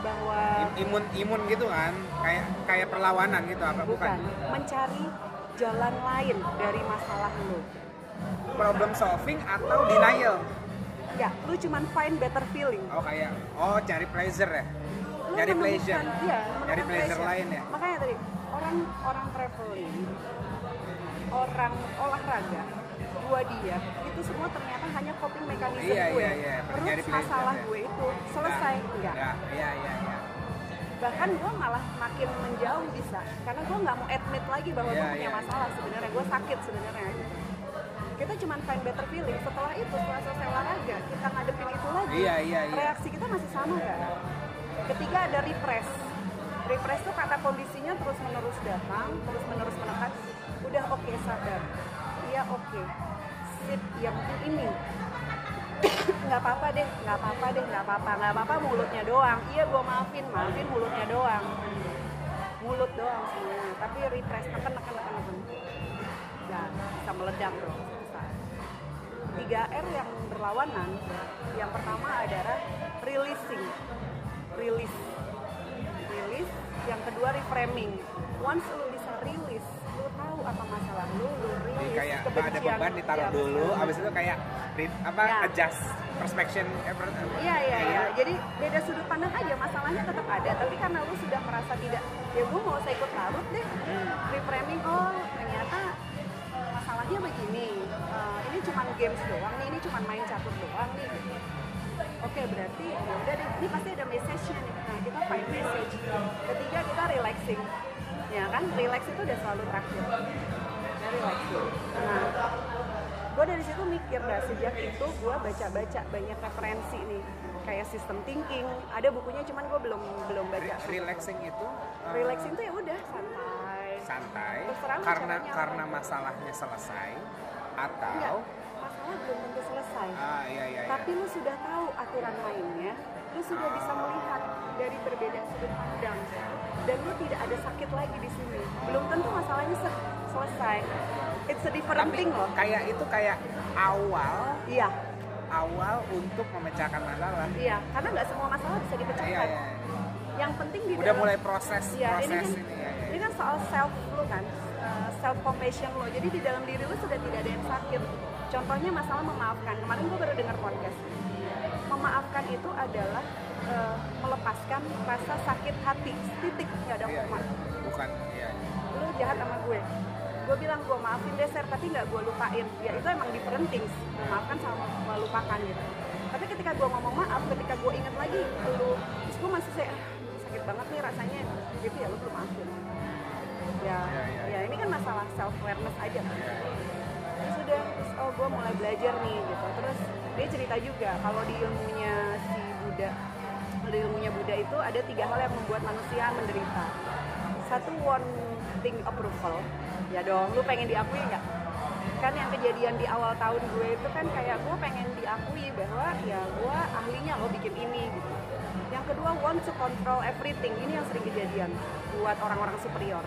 bahwa Im- imun imun gitu kan? Kayak kayak perlawanan gitu apa? Bukan. Bukan, mencari jalan lain dari masalah lu. Problem solving atau denial ya lu cuman find better feeling. Oh kayak oh cari pleasure ya? Lu cari pleasure. iya, cari menemukan pleasure lain ya? Makanya tadi orang orang traveling orang olahraga gua dia itu semua ternyata hanya coping mekanisme Iya, gue. iya, iya. terus pleasure, masalah ya. gue itu selesai enggak. ya iya iya iya bahkan gue malah makin menjauh bisa karena gue nggak mau admit lagi bahwa gue Iya, punya iya. masalah sebenarnya. Gue sakit sebenarnya kita cuma find better feeling. Setelah itu setelah selesai olahraga kita ngadepin itu lagi. Iya, iya, iya. reaksi kita masih sama kan ketiga ada repress. Repress tuh kata kondisinya terus menerus datang terus menerus menekan. Udah oke sadar. Iya oke. Sip ya mungkin ini. Nggak apa-apa deh nggak apa-apa deh nggak apa-apa. Nggak apa-apa mulutnya doang. Iya gua maafin maafin mulutnya doang. Mulut doang semuanya tapi repress neken neken neken neken nah bisa meledak bro 3 R yang berlawanan yang pertama adalah releasing release release yang kedua reframing once lu bisa release lu tahu apa masalah lu lu release kayak ada beban ditaruh Iya, dulu betul. abis itu kayak apa Ya. adjust perspection eh, Iya iya iya. gitu. Jadi beda sudut pandang aja masalahnya tetap ada. Tapi karena lu sudah merasa tidak, ya gue mau usah ikut larut deh. Hmm. Reframing oh ternyata masalahnya begini. Cuma games doang nih. Ini cuma main catur doang nih. Oke berarti ya udah deh. Ini pasti ada message-nya nih. Nah kita find message. Ketiga kita relaxing. Ya kan, relax itu udah selalu terakhir. Ya, relaxing. Nah, gue dari situ mikir dah sejak itu gue baca-baca banyak referensi nih kayak sistem thinking ada bukunya cuman gue belum belum baca Re- relaxing itu eh, relaxing tuh ya udah santai santai karena caranya karena masalahnya selesai atau? Enggak masalah belum tentu selesai. Ah iya iya, iya. tapi lu sudah tahu aturan mainnya lu sudah bisa melihat dari berbeda sudut pandang. Dan lu tidak ada sakit lagi di sini. Belum tentu masalahnya se- selesai. It's a different Tapi thing loh. kayak itu kayak awal. Iya. Awal untuk memecahkan masalah. iya karena nggak semua masalah bisa Iya, dipecahkan iya. yang penting di Udah dalam mulai proses Iya, ini proses kan, ini, ya, ya. ini kan soal self lu kan, self compassion lo. Jadi di dalam diri lu sudah tidak ada yang sakit. Contohnya masalah memaafkan. Kemarin gue baru dengar podcast. Memaafkan itu adalah eh, melepaskan rasa sakit hati. Titik nggak ada Iya, koma. iya. Bukan, iya. Lu jahat sama gue. Gue bilang gue maafin deh Ser, tapi nggak gue lupain. Ya itu emang different things. Memaafkan sama melupakan gitu. Tapi ketika gue ngomong maaf, ketika gue inget lagi, lu, terus gue masih "Ah, sakit banget nih rasanya, gitu ya lu belum maafin. Ya, Iya, iya, ya ini kan masalah self awareness aja kan. Iya. Terus udah, terus, oh gue mulai belajar nih gitu. Terus dia cerita juga kalau di ilmunya si Buddha, di ilmunya Buddha itu ada tiga hal yang membuat manusia menderita. Satu wanting approval, ya dong, lu pengen diakui nggak? Kan yang kejadian di awal tahun gue itu kan kayak gue pengen diakui bahwa ya gue ahlinya lo bikin ini gitu. Yang kedua want to control everything, ini yang sering kejadian buat orang-orang superior.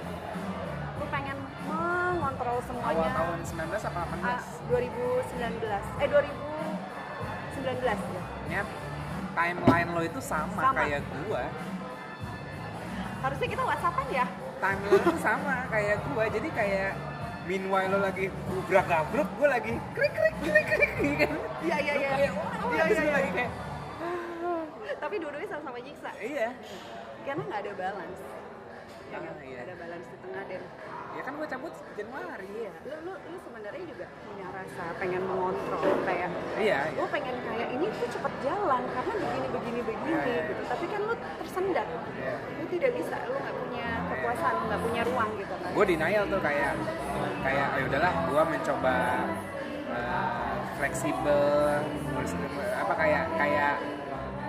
Pengen mengontrol Awal semuanya tahun 19 apa 18? Ah, 2019 eh 2019 ya Nya timeline lo itu sama, Sama. kayak gua. harusnya kita whatsappan ya Timeline tuh sama kayak gua. Jadi kayak meanwhile lo lagi gubrak gabruk, gua lagi krik krik krik krik gitu kan. iya iya iya wah, Iya, iya, iya. lagi kayak tapi dua-duanya sama-sama nyiksa iya. karena nggak ada balance ya Ah, kan? iya. Nggak ada balance di tengah dan Ya kan gua cabut Januari. iya lu lu lu sebenarnya juga punya rasa pengen mengontrol kayak Iya, iya. gue pengen kayak ini tuh cepet jalan karena begini begini begini Iya, iya. gitu tapi kan lu tersendat Iya. lu tidak bisa lu nggak punya kekuasaan nggak punya ruang gitu kan gue denial tuh kayak kayak ya udahlah gue mencoba eh, fleksibel apa kayak kayak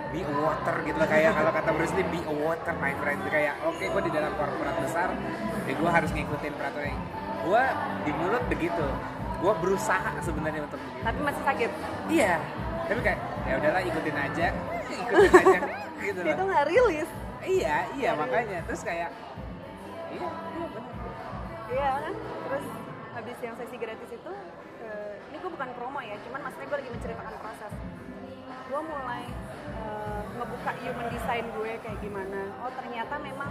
be a water gitu lah kayak kalau kata Bruce Lee be a water my friend. Kayak oke gue di dalam korporat besar ya gue harus ngikutin peraturan gue di mulut begitu. Gue berusaha sebenarnya untuk begitu. Tapi masih sakit? Iya. Tapi kayak ya udahlah ikutin aja. Ikutin aja. Gitu itu loh nggak rilis. Iya iya makanya. Terus kayak iya iya benar Iya kan? Terus habis yang sesi gratis itu, eh, ini gue bukan promo ya, cuman maksudnya gue lagi menceritakan proses. Gue mulai eh, ngebuka human design gue kayak gimana. Oh ternyata memang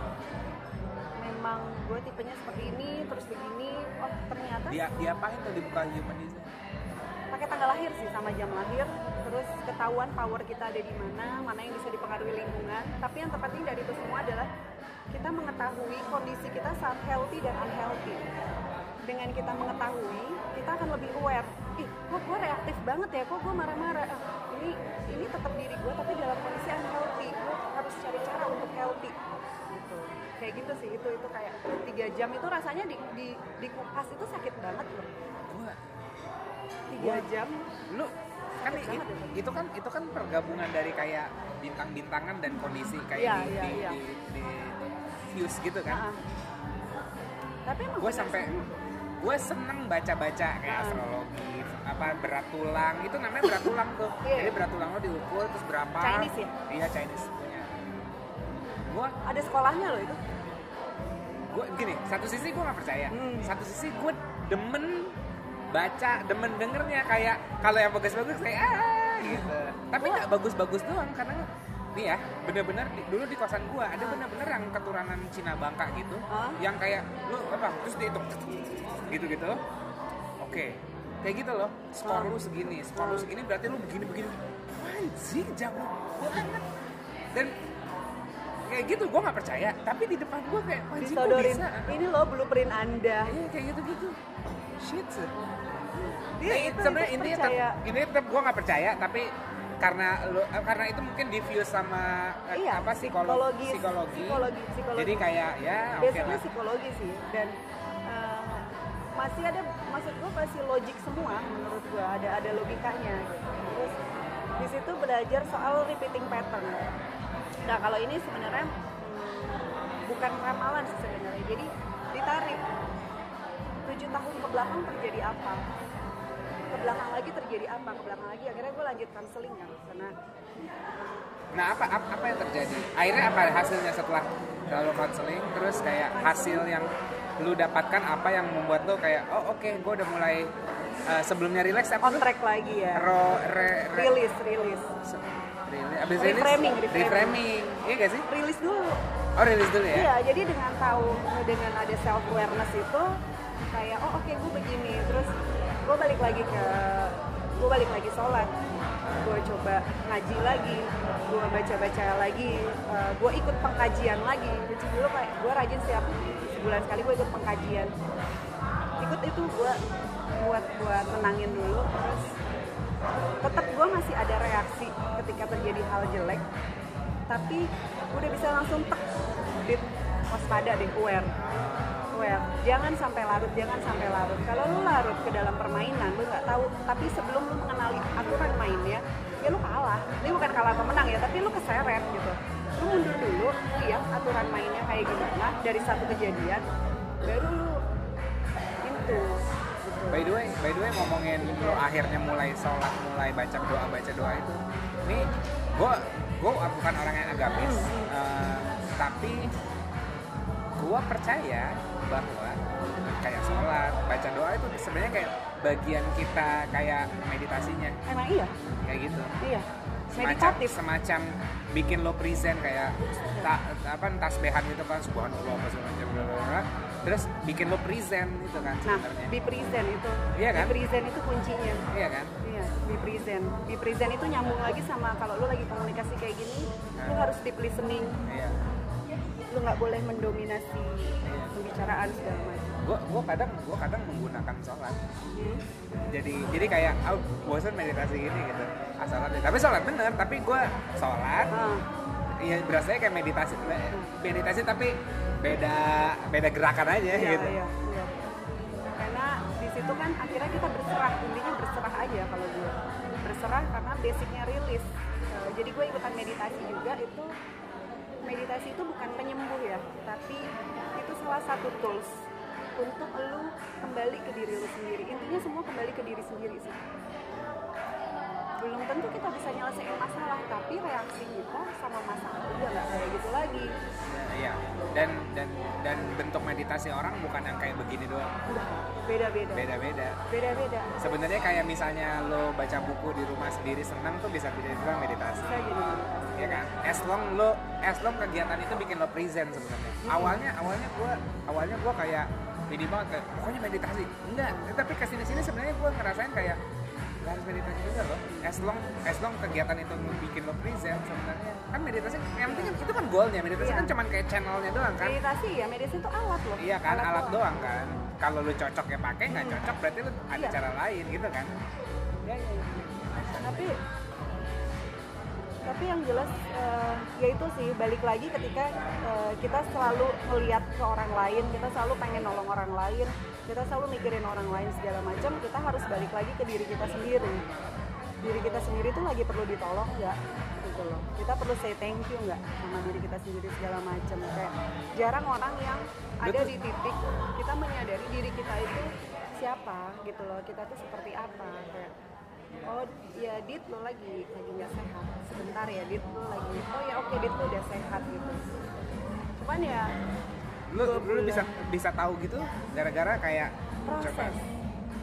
memang gue tipenya seperti ini, terus begini. Oh ternyata dia diapain tuh dibuka human design pakai tanggal lahir sih sama jam lahir, terus ketahuan power kita ada di mana, mana yang bisa dipengaruhi lingkungan. Tapi yang terpenting dari itu semua adalah kita mengetahui kondisi kita saat healthy dan unhealthy. Dengan kita mengetahui, kita akan lebih aware. Ih, kok gue reaktif banget ya, kok gue marah-marah. Ini ini tetap diri gue, tapi dalam kondisi unhealthy. Gue harus cari cara untuk healthy. Gitu. Kayak gitu sih, itu itu kayak tiga jam itu rasanya di, di, di kupas itu sakit banget loh. Tiga jam lu kan Sakit i- banget ya. itu kan itu kan pergabungan dari kayak bintang-bintangan dan kondisi kayak Iya, di, iya, di, iya. di, di fuse gitu kan Nah, tapi emang gue sampai gue seneng baca-baca kayak Ah. astrologi apa berat tulang. Itu namanya berat tulang tuh. Iya. jadi berat tulang lo diukur terus berapa? Chinese ya? iya Chinese punya. Gue ada sekolahnya loh itu. Gue gini satu sisi gue nggak percaya. Hmm. satu sisi gue demen baca demen dengernya. Kayak kalau yang bagus-bagus kayak ah gitu. Tapi Gua- nggak bagus-bagus doang karena nih ya bener-bener dulu di kosan gue ada bener-bener yang keturunan Cina Bangka gitu. Ah. yang kayak lu apa terus dihitung gitu-gitu. Oke kayak gitu loh skor lu segini skor lu segini berarti lu begini begini anjing jago banget dan kayak gitu gue nggak percaya tapi di depan gue kayak anjing disodorin bisa ini loh blueprint anda Iya kayak gitu-gitu. Shit. sih. dia Nah, itu, sebenarnya percaya. tetap, ini tetap gue nggak percaya tapi karena lo eh, karena itu mungkin diffuse sama eh, iya, apa psikologi psikologi. psikologi, psikologi. Jadi kayak ya oke Basically lah. psikologi sih dan masih ada maksud gue masih logik semua menurut gue ada ada logikanya. Terus di situ belajar soal repeating pattern. Nah kalau ini sebenarnya hmm, bukan ramalan sih sebenarnya. Jadi ditarik tujuh tahun ke belakang terjadi apa? ke belakang lagi terjadi apa ke belakang lagi akhirnya gue lanjut counseling kan karena Nah apa, apa yang terjadi? Akhirnya apa hasilnya setelah lalu konseling terus kayak hasil yang lu dapatkan apa yang membuat lu kayak oh oke gue udah mulai eh, sebelumnya relax apa on track lagi ya Ro, re, re, rilis rilis rilis abis rilis Reframing, reframing. reframing iya gak sih? rilis dulu Oh rilis dulu ya? Iya, jadi dengan tahu dengan ada self awareness itu kayak oh oke gue begini, terus gue balik lagi ke gue balik lagi sholat, gue coba ngaji lagi, gue baca-baca lagi, gue ikut pengkajian lagi. Jadi dulu kayak gue rajin setiap sebulan sekali gue ikut pengkajian. Ikut itu gue buat buat tenangin dulu, terus tetap gue masih ada reaksi ketika terjadi hal jelek tapi udah bisa langsung tek dit waspada deh aware. Aware. Jangan sampai larut jangan sampai larut. Kalau lu larut ke dalam permainan lu nggak tahu. Tapi sebelum lu mengenali aturan mainnya ya lu kalah. Ini bukan kalah atau menang ya tapi lu keseret gitu lu mundur dulu lihat aturan mainnya kayak gimana dari satu kejadian baru lu into gitu. By the way, by the way ngomongin lu akhirnya mulai sholat, mulai baca doa, baca doa itu. Ini gue gue bukan orang yang agamis, eh, tapi gue percaya bahwa kayak sholat, baca doa itu sebenarnya kayak bagian kita kayak meditasinya, emang iya kayak gitu. iya Semacam, meditatif semacam bikin lo present kayak tak apa tasbehan gitu kan subhanallah apa segala macam bla, bla, bla. terus bikin lo present itu kan nah sebenarnya be present itu Iya kan? be present itu kuncinya iya kan Iya, be present. Be present itu nyambung lagi sama kalau lu lagi komunikasi kayak gini, Nah. harus deep listening. iya Lu nggak boleh mendominasi pembicaraan segala macam. Gua gua kadang gua kadang menggunakan sholat Hmm. jadi jadi kayak oh bosan meditasi gini gitu ah sholat deh. tapi sholat bener tapi gua sholat Ah, ya berasanya kayak meditasi meditasi tapi beda beda gerakan aja iya, gitu iya, iya. Karena di situ kan akhirnya kita berserah, intinya berserah aja kalau gue. Berserah karena basicnya rilis. Eh, jadi gue ikutan meditasi juga itu meditasi itu bukan penyembuh ya, tapi itu salah satu tools untuk lu kembali ke diri lu sendiri. Intinya semua kembali ke diri sendiri sih. Belum tentu kita bisa nyelesain masalah, tapi reaksi kita sama masalah udah nggak kayak gitu lagi. iya dan dan dan bentuk meditasi orang bukan yang kayak begini doang Udah beda-beda. beda beda Beda-beda. sebenarnya kayak misalnya lo baca buku di rumah sendiri senang tuh bisa dibilang meditasi Bisa jadi. ya kan as long lo as long kegiatan itu bikin lo present sebenarnya awalnya awalnya gua awalnya gua kayak ini banget kayak pokoknya meditasi. Enggak tapi ke sini sini sebenarnya gua ngerasain kayak nggak harus meditasi juga loh. As long as long kegiatan itu bikin lo present sebenarnya. Kan meditasi yang penting itu kan goalnya. Meditasi Iya. kan cuman kayak channelnya doang kan. Meditasi ya. Meditasi itu alat loh. Iya kan alat, doang. kan. Kalau lu cocok ya pakai nggak cocok berarti lu ada Iya. cara lain gitu kan. Ya, ya, ya. tapi tapi yang jelas eh, ya itu sih balik lagi ketika eh, kita selalu melihat ke orang lain kita selalu pengen nolong orang lain kita selalu mikirin orang lain segala macam kita harus balik lagi ke diri kita sendiri. Diri kita sendiri tuh lagi perlu ditolong nggak? Gitu loh. Kita perlu say thank you nggak sama diri kita sendiri segala macam? Kayak jarang orang yang ada di titik kita menyadari diri kita itu siapa gitu loh kita tuh seperti apa kayak oh ya dit lo lagi lagi nggak sehat. Sebentar ya dit lo lagi oh ya oke dit lo udah sehat gitu. Cuman ya lu dua lu bisa bisa tahu gitu gara-gara kayak Proses. coba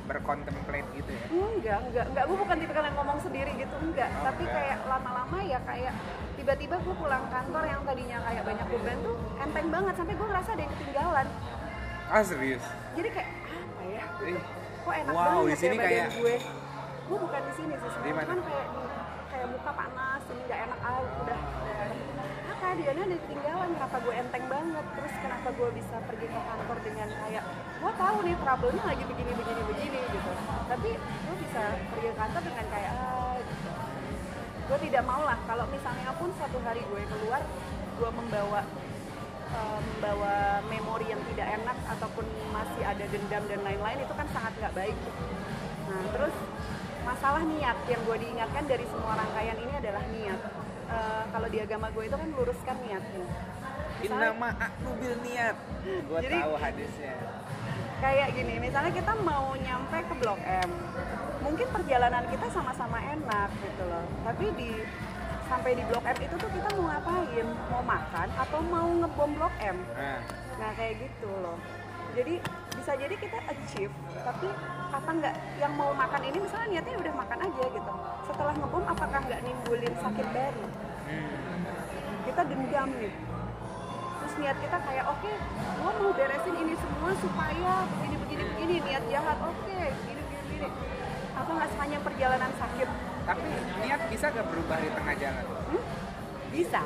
berkontemplate gitu ya? Enggak enggak enggak. Gue bukan tipikal yang ngomong sendiri gitu enggak. Oh, tapi enggak. kayak lama-lama ya kayak tiba-tiba gue pulang kantor yang tadinya kayak banyak beban tuh enteng banget. Sampai gue ngerasa ada yang ketinggalan. Ah serius? Jadi kayak apa ya? Ih, kok enak Wow, banget di sini ya kayak- gue gue bukan di sini sih sebenarnya cuman kayak kayak muka panas ini nggak enak ah udah ah keadaannya ada ketinggalan kenapa gue enteng banget? Terus kenapa gue bisa pergi ke kantor dengan kayak gue tahu nih trouble-nya lagi begini begini begini gitu. Tapi gue bisa pergi ke kantor dengan kayak ah gitu. Gue tidak mau lah kalau misalnya pun satu hari gue keluar gue membawa eh, membawa memori yang tidak enak ataupun masih ada dendam dan lain-lain itu kan sangat nggak baik. Nah terus masalah niat yang gue diingatkan dari semua rangkaian ini adalah niat. Eh, kalau di agama gue itu kan luruskan niatnya. Innama aku bil niat. Gue Jadi- tahu hadisnya. kayak gini misalnya kita mau nyampe ke blok M mungkin perjalanan kita sama-sama enak gitu loh. Tapi di sampai di blok M itu tuh kita mau ngapain? Mau makan atau mau ngebom blok M? Nah, nah kayak gitu loh jadi bisa jadi kita achieve tapi apa nggak yang mau makan ini misalnya niatnya udah makan aja gitu. Setelah ngebom apakah nggak nimbulin sakit baru? Kita dendam nih. Terus niat kita kayak oke gua mau beresin ini semua supaya begini begini begini niat jahat. Oke gini gini gini. Apa nggak sepanjang perjalanan sakit? Tapi niat bisa gak berubah di tengah jalan? Hmm? bisa.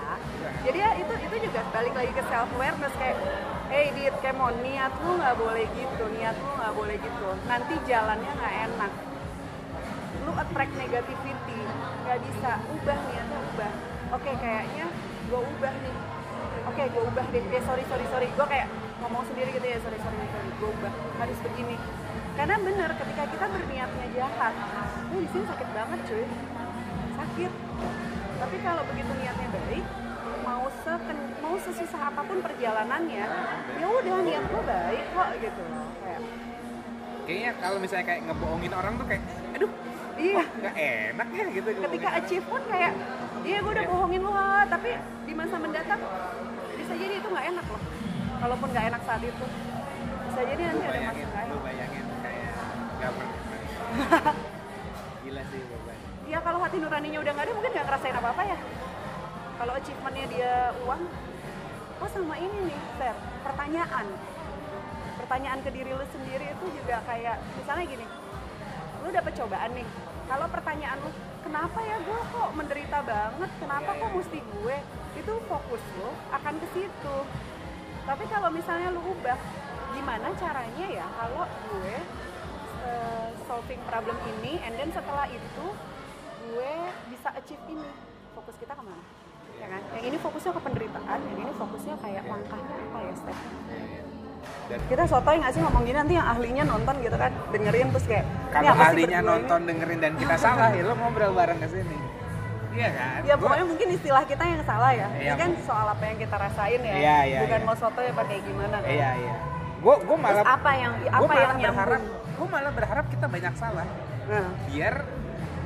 Jadi ya itu itu balik lagi ke self awareness kayak hey dit kayak mau niat lu nggak boleh gitu niat lu nggak boleh gitu. Nanti jalannya nggak enak. Lu attract negativity nggak bisa ubah niatnya ubah. Oke kayaknya gue ubah nih. Oke gue ubah deh. Eh, sorry sorry sorry. Gue kayak ngomong sendiri gitu ya. Sorry sorry sorry. Gue ubah. Harus begini. Karena bener ketika kita berniatnya jahat lu di sini sakit banget cuy. Sakit. Tapi kalau begitu niatnya baik mau seken, mau sesusah apa pun perjalanannya ya udah niat lo baik kok gitu kayak Kayaknya kalau misalnya kayak ngebohongin orang tuh kayak, aduh, iya nggak enak ya gitu. ketika achieve pun kayak iya gue udah Iya. bohongin lo ah." tapi di masa mendatang bisa jadi itu nggak enak loh kalaupun nggak enak saat itu bisa jadi nanti ada bayangin, masa lu lain bayangin kayak gak pernah. Gila sih beban. ya kalau hati nuraninya udah nggak ada mungkin nggak ngerasain apa apa ya kalau achievementnya dia uang oh sama ini nih Fer. Pertanyaan. Pertanyaan ke diri lu sendiri itu juga kayak misalnya gini lu dapet cobaan nih. Kalau pertanyaan lu kenapa ya gue kok menderita banget? Kenapa Iya, kok iya. mesti gue? Itu fokus lu akan ke situ. Tapi kalau misalnya lu ubah gimana caranya ya kalau gue uh, solving problem ini and then setelah itu gue bisa achieve ini? Fokus kita ke mana ya kan yang ini fokusnya ke penderitaan yang ini fokusnya kayak langkahnya apa ya step Dan kita sotoy nggak sih ngomong gini nanti yang ahlinya nonton gitu kan dengerin terus kayak "Ini kalau ahlinya berdua ini?" nonton dengerin dan kita salah ya lo ngobrol bareng ke sini. Iya kan? ya Gua- pokoknya mungkin istilah kita yang salah ya Iya, ini kan soal apa yang kita rasain ya Iya, iya, bukan iya. mau sotoy apa kayak gimana kan Iya iya. Gue gue terus malah apa yang apa malah yang berharap gue malah berharap kita banyak salah nah biar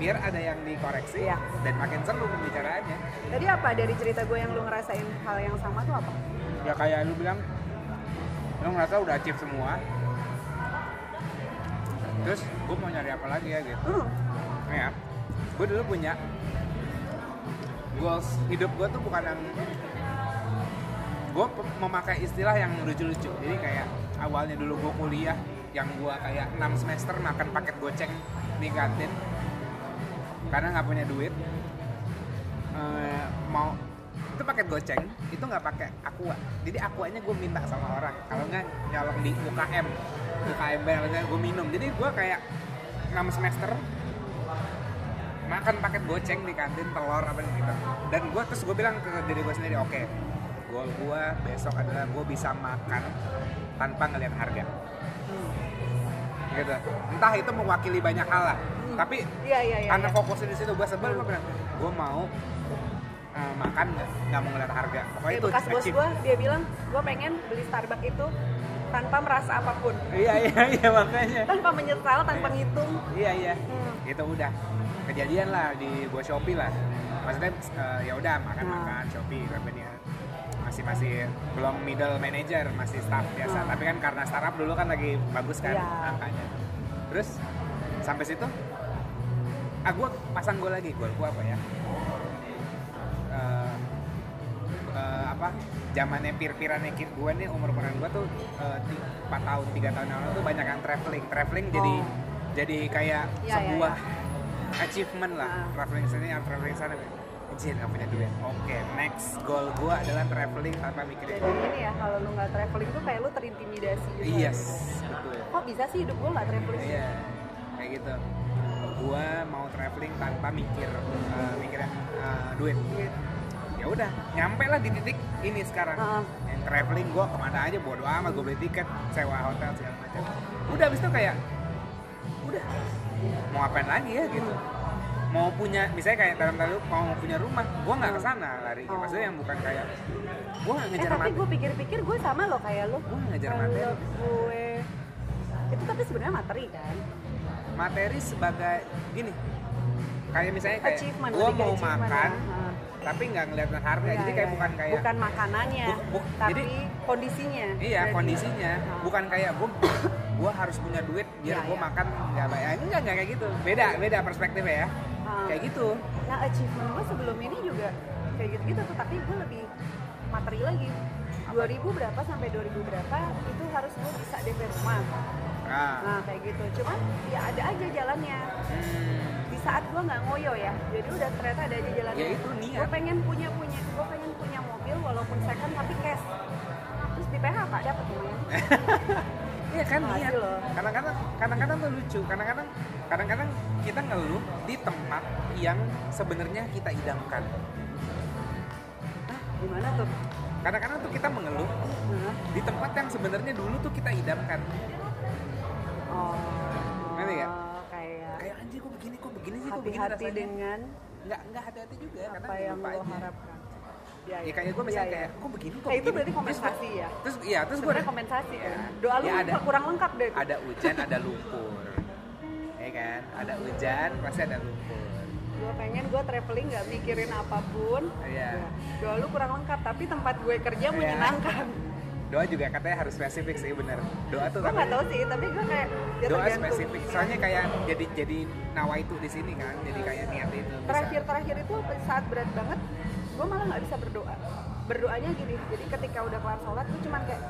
biar ada yang dikoreksi Iya. dan makin seru pembicaraannya. tadi apa dari cerita gue yang lu ngerasain hal yang sama tuh apa Ya kayak lu bilang lu ngerasa udah achieve semua. Terus gue mau nyari apa lagi ya gitu. hmm. ya gue dulu punya goals hidup gue tuh bukan yang gue memakai istilah yang lucu-lucu jadi kayak awalnya dulu gue kuliah yang gue kayak 6 semester makan paket goceng di kantin karena nggak punya duit Eh, mau itu paket goceng itu nggak pakai aqua. Jadi aquanya gue minta sama orang. Kalau nggak nyolong di UKM UKM misalnya gue minum. Jadi gue kayak 6 semester makan paket goceng di kantin telur apa gitu. Dan gue terus gue bilang ke diri gue sendiri oke goal gue besok adalah gue bisa makan tanpa ngelihat harga. Gitu. Entah itu mewakili banyak hal lah tapi iya iya iya karena iya. fokusnya di situ gue sebel gue bilang gue mau eh, makan nggak mau ngeliat harga. Pokoknya Kayak itu bekas bos gue dia bilang gue pengen beli Starbucks itu tanpa merasa apa pun. Iya iya iya makanya. Tanpa menyesal tanpa ngitung. Iya iya. Hmm. itu udah kejadian lah di gua shopee lah. Maksudnya eh, ya udah makan Nah. makan shopee revenue masih masih belum middle manager masih staff biasa. Hmm. tapi kan karena startup dulu kan lagi bagus kan Iya. angkanya. Terus sampai situ ah gua pasang gol lagi gol gua apa ya? Eh, eh, apa? Zamannya pir-pirannya kid gue nih umur umuran gue tuh ti- 4 tahun 3 tahun yang lalu tuh banyak yang traveling. Traveling jadi Oh. jadi kayak Iya, iya, sebuah achievement lah. Ah. traveling sini yang traveling sana. Anjir gak punya duit. Oke next goal gue adalah traveling tanpa mikirin jadi ini ya kalau lu nggak traveling tuh kayak lu terintimidasi gitu. Yes betul. Kok bisa sih hidup gue nggak traveling? Iya kayak gitu gue mau traveling tanpa mikir eh, mikirin eh, duit. Ya udah nyampe lah di titik ini sekarang. Heeh. yang traveling gue ke mana aja bodo amat gue beli tiket sewa hotel segala macam. Udah abis itu kayak udah mau ngapain lagi ya? Gitu. Mau punya misalnya kayak dalam tadi mau punya rumah gue nggak ke sana lari. Oh. maksudnya yang bukan kayak gue nggak eh ngejar tapi mati gue pikir-pikir gue sama loh kayak lu. Gue nggak ngejar materi gue itu tapi sebenarnya materi kan materi sebagai gini kayak misalnya kayak achievement ke mau achievement makan ya. Tapi nggak ngeliat harga Iya, jadi kayak iya, bukan iya. kayak bukan makanannya Bu- bu- tapi jadi- kondisinya iya berarti. kondisinya Heeh. bukan kayak gue gue harus punya duit biar Iya, gue iya. makan nggak bayar enggak enggak kayak gitu beda beda perspektifnya ya Heeh. kayak gitu nah achievement gue sebelum ini juga kayak gitu gitu tuh tapi gue lebih materi lagi 2000 berapa sampai 2000 berapa itu harus gue bisa DP rumah nah nah kayak gitu cuman ya ada aja jalannya hmm, di saat gue nggak ngoyo ya jadi udah ternyata ada aja jalannya Ya, itu niat. gue pengen punya punya gue pengen punya mobil walaupun second tapi cash terus di PHK dapat lumayan Iya kan niat. loh. Kadang-kadang kadang-kadang tuh lucu. Kadang-kadang kadang-kadang kita ngeluh di tempat yang sebenarnya kita idamkan. Hah, gimana tuh Kadang-kadang tuh kita mengeluh di tempat yang sebenarnya dulu tuh kita idamkan. Oh Ngerti nggak? kayak Kayak anjir kok begini kok begini sih kok begini hati-hati rasanya. dengan Nggak nggak hati-hati juga apa kadang yang lo aja. harapkan ya, Ya kayak gue misalnya Iya, iya. kayak kok begini kok itu begini. berarti Terus gua- kompensasi ya Terus iya terus gue kompensasi kan doa lu Ya, ada. kurang lengkap deh ada hujan ada lumpur. Ya kan? Ada hujan pasti ada lumpur. gue pengen gue traveling nggak mikirin apa pun Iya. Ya. doa lu kurang lengkap tapi tempat gue kerja Iya. menyenangkan Doa juga katanya harus spesifik sih bener. Doa tuh gue nggak tahu sih tapi gue kayak ya doa spesifik. Soalnya kayak jadi jadi nawa itu di sini kan jadi kayak niat itu bisa. terakhir terakhir itu saat berat banget gue malah nggak bisa berdoa. Berdoanya gini jadi ketika udah kelar sholat gue cuman kayak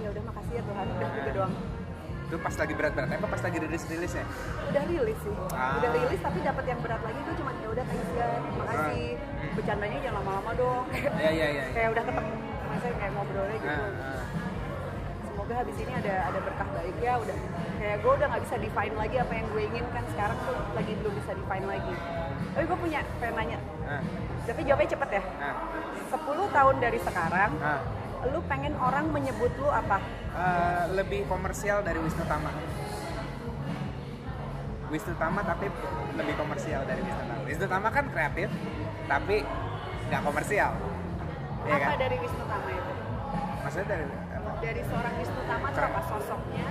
ya udah makasih ya Tuhan udah gitu doang. Itu pas lagi berat-berat apa pas lagi rilis rilis ya? Udah rilis sih. Ah. udah rilis tapi dapat yang berat lagi gue cuma ya udah thanks ya makasih. Hmm. bercandanya jangan lama-lama dong. Ya ya ya, kayak udah ketemu maksudnya kayak ngobrolnya gitu. Ah, ah. semoga habis ini ada ada berkah baik ya udah. Kayak gue udah nggak bisa define lagi apa yang gue inginkan. Sekarang tuh lagi belum bisa define lagi. Tapi gue punya pengen nanya. Ah, tapi jawabnya cepet ya? Ah, 10 tahun dari sekarang lu pengen orang menyebut lu apa? Eh, lebih komersial dari Wisnu Tama. Wisnu Tama tapi lebih komersial dari Wisnu Tama. Wisnu Tama kan kreatif tapi nggak komersial Iya apa kan? dari Wisnu Tama itu? Maksudnya dari apa? dari seorang Wisnu Tama tuh apa sosoknya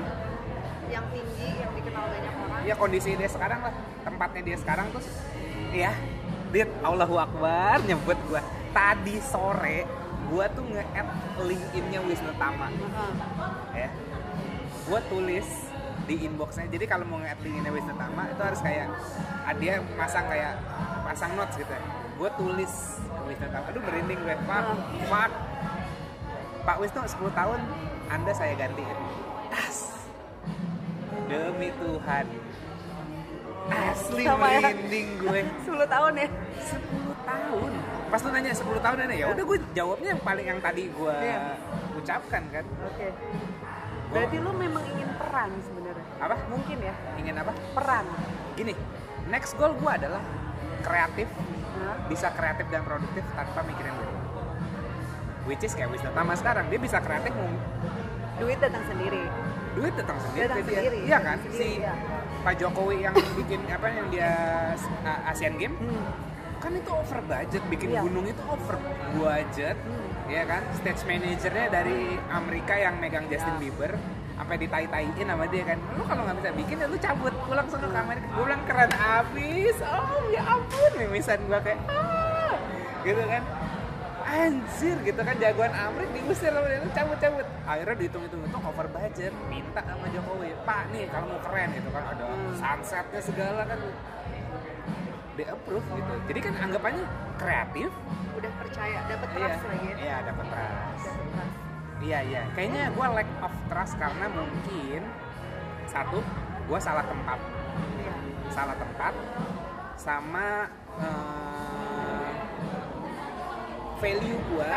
yang tinggi yang dikenal banyak orang? Ya kondisi dia sekarang lah. Tempatnya dia sekarang tuh ya Dit, Allahu Akbar nyebut gua. Tadi sore gua tuh nge-add LinkedIn-nya Wisnu Tama. Heeh. ya. Gua tulis di inboxnya. Jadi kalau mau nge-add LinkedIn-nya Wisnu Tama itu harus kayak ah, dia masang kayak pasang notes gitu ya gua tulis Wisnu Tama aduh merinding gue. Pak pak Pak Wisnu 10 tahun Anda saya gantiin tas. Demi Tuhan. Asli Sama ya. merinding gue. 10 tahun ya? 10 tahun. Pas lu nanya 10 tahun ini ya udah gue jawabnya yang paling yang tadi gue Iya. ucapkan kan? Oke. Berarti lu memang ingin peran sebenarnya? Apa? Mungkin ya. Ingin apa? Peran. Gini next goal gue adalah kreatif? Bisa kreatif dan produktif tanpa mikirin duit which is kayak Wisnu Tama sekarang dia bisa kreatif mau duit datang sendiri duit datang sendiri Datang sendiri, iya kan sendiri, si iya. Pak Jokowi yang bikin apa yang dia Asian Game hmm. kan itu over budget bikin Iya. gunung itu over budget Hmm. ya kan stage manajernya dari Amerika yang megang Justin Ya. Bieber sampai ditai-taiin sama dia kan? Lu kalau nggak bisa bikin ya lu cabut. Pulang sono ke Amerika gue bilang keren abis oh ya ampun mimisan gue kayak ah. Gitu kan. Anjir gitu kan. Jagoan Amrik diusir sama dia lu cabut-cabut. Akhirnya dihitung-hitung itu over budget minta sama Jokowi pak nih kalau mau keren gitu kan. Ada Hmm. sunsetnya segala kan. Di approve gitu. Jadi kan anggapannya kreatif. Udah percaya dapat iya. trust lagi ya. Iya dapat trust. Iya iya. Kayaknya gue lack of trust karena mungkin satu gue salah tempat. Iya. salah tempat sama eh, value gue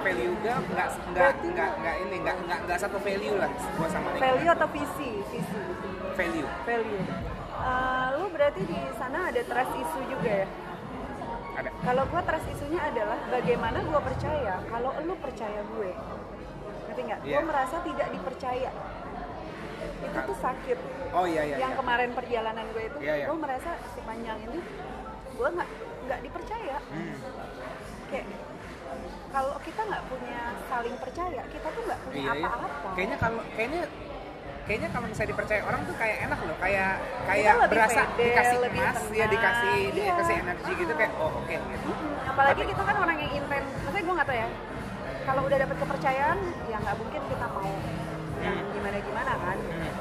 value gue nggak nggak nggak nggak ini nggak nggak nggak satu value lah gue sama value atau visi? Visi. Value. Value. Eh, lu berarti di sana ada trust issue juga ya? Ada. Kalau gua trust isunya adalah bagaimana gua percaya? Kalau lu percaya gue ngerti nggak Iya. gua merasa tidak dipercaya itu tuh sakit oh iya iya, yang iya. kemarin perjalanan gue itu Iya, iya. gue merasa sepanjang ini gue nggak nggak dipercaya Hmm. kayak kalau kita nggak punya saling percaya kita tuh nggak punya Iya, iya. apa-apa Kayaknya kalau kayaknya kayaknya kalau misalnya dipercaya orang tuh kayak enak loh kayak kayak berasa pede, dikasih lebih emas ya tenang. dikasih Iya. dikasih energi gitu kayak oh oke gitu apalagi Tapi- kita kan orang yang intens maksudnya gue nggak tahu ya kalau udah dapet kepercayaan ya nggak mungkin kita mau Hmm. gimana gimana kan Hmm.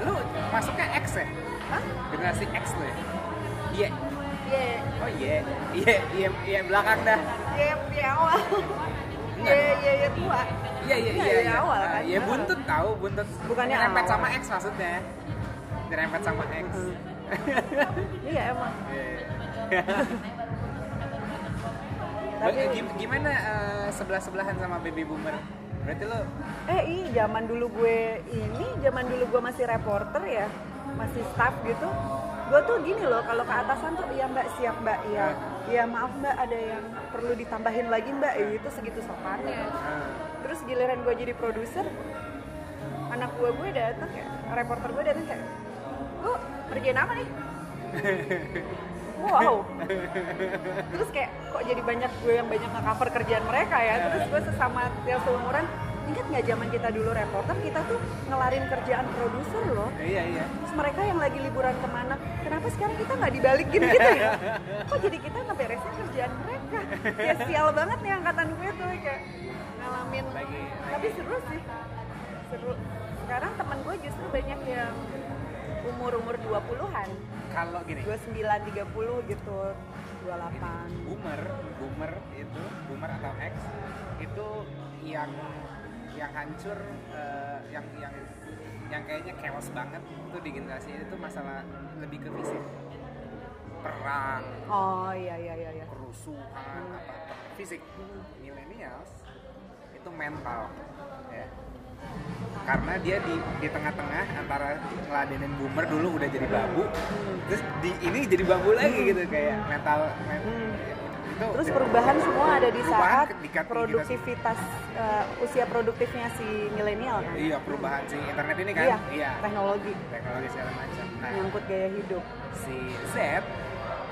Lu masuknya X ya Hah? generasi X lo ya iya Iya, oh iya iya iya iya belakang dah iya, iya awal. Enggak. Iya, iya, iya tua. iya iya Iya, iya iya, awal Ah, kan. iya buntut tahu buntut Bukannya awal. sama X maksudnya nyerempet sama X. Iya emang. Iya. Tapi Gim- gimana sebelah sebelahan sama baby boomer? Berarti lo eh iya zaman dulu gue ini zaman dulu gue masih reporter ya masih staff gitu gue tuh gini loh kalau ke atasan tuh iya mbak siap mbak iya. Iya maaf mbak ada yang perlu ditambahin lagi mbak. Eh, itu segitu sopannya ah, terus giliran gue jadi produser anak gue gue datang kayak reporter gue datang kayak bu kerjaan apa nih wow. Terus kayak kok jadi banyak gue yang banyak nge-cover kerjaan mereka ya? Terus gue sesama yang seumuran ingat nggak zaman kita dulu reporter kita tuh ngelarin kerjaan produser loh. Iya iya. Terus mereka yang lagi liburan ke mana kenapa sekarang kita nggak dibalikin gitu ya? Kok jadi kita ngeberesin kerjaan mereka? Ya sial banget nih angkatan gue tuh kayak ngalamin. Tapi seru sih. Seru. Sekarang teman gue justru banyak yang umur-umur 20-an kalau gini. 29, 30 gitu 28 boomer boomer itu boomer atau X itu yang yang hancur eh, yang yang yang kayaknya chaos banget itu di generasi ini tuh masalah lebih ke fisik. Perang. Oh iya iya iya, iya. kerusuhan apa fisik. Millennials itu mental. Ya karena dia di di tengah-tengah antara ngeladenin boomer dulu udah jadi babu terus di ini jadi babu lagi gitu kayak mental men- Hmm. itu Terus perubahan semua ada di saat ketika kita- produktivitas eh, usia produktifnya si milenial kan. iya perubahan si internet ini kan? Iya, teknologi. Teknologi segala macam. Nah menyangkut gaya hidup. si Z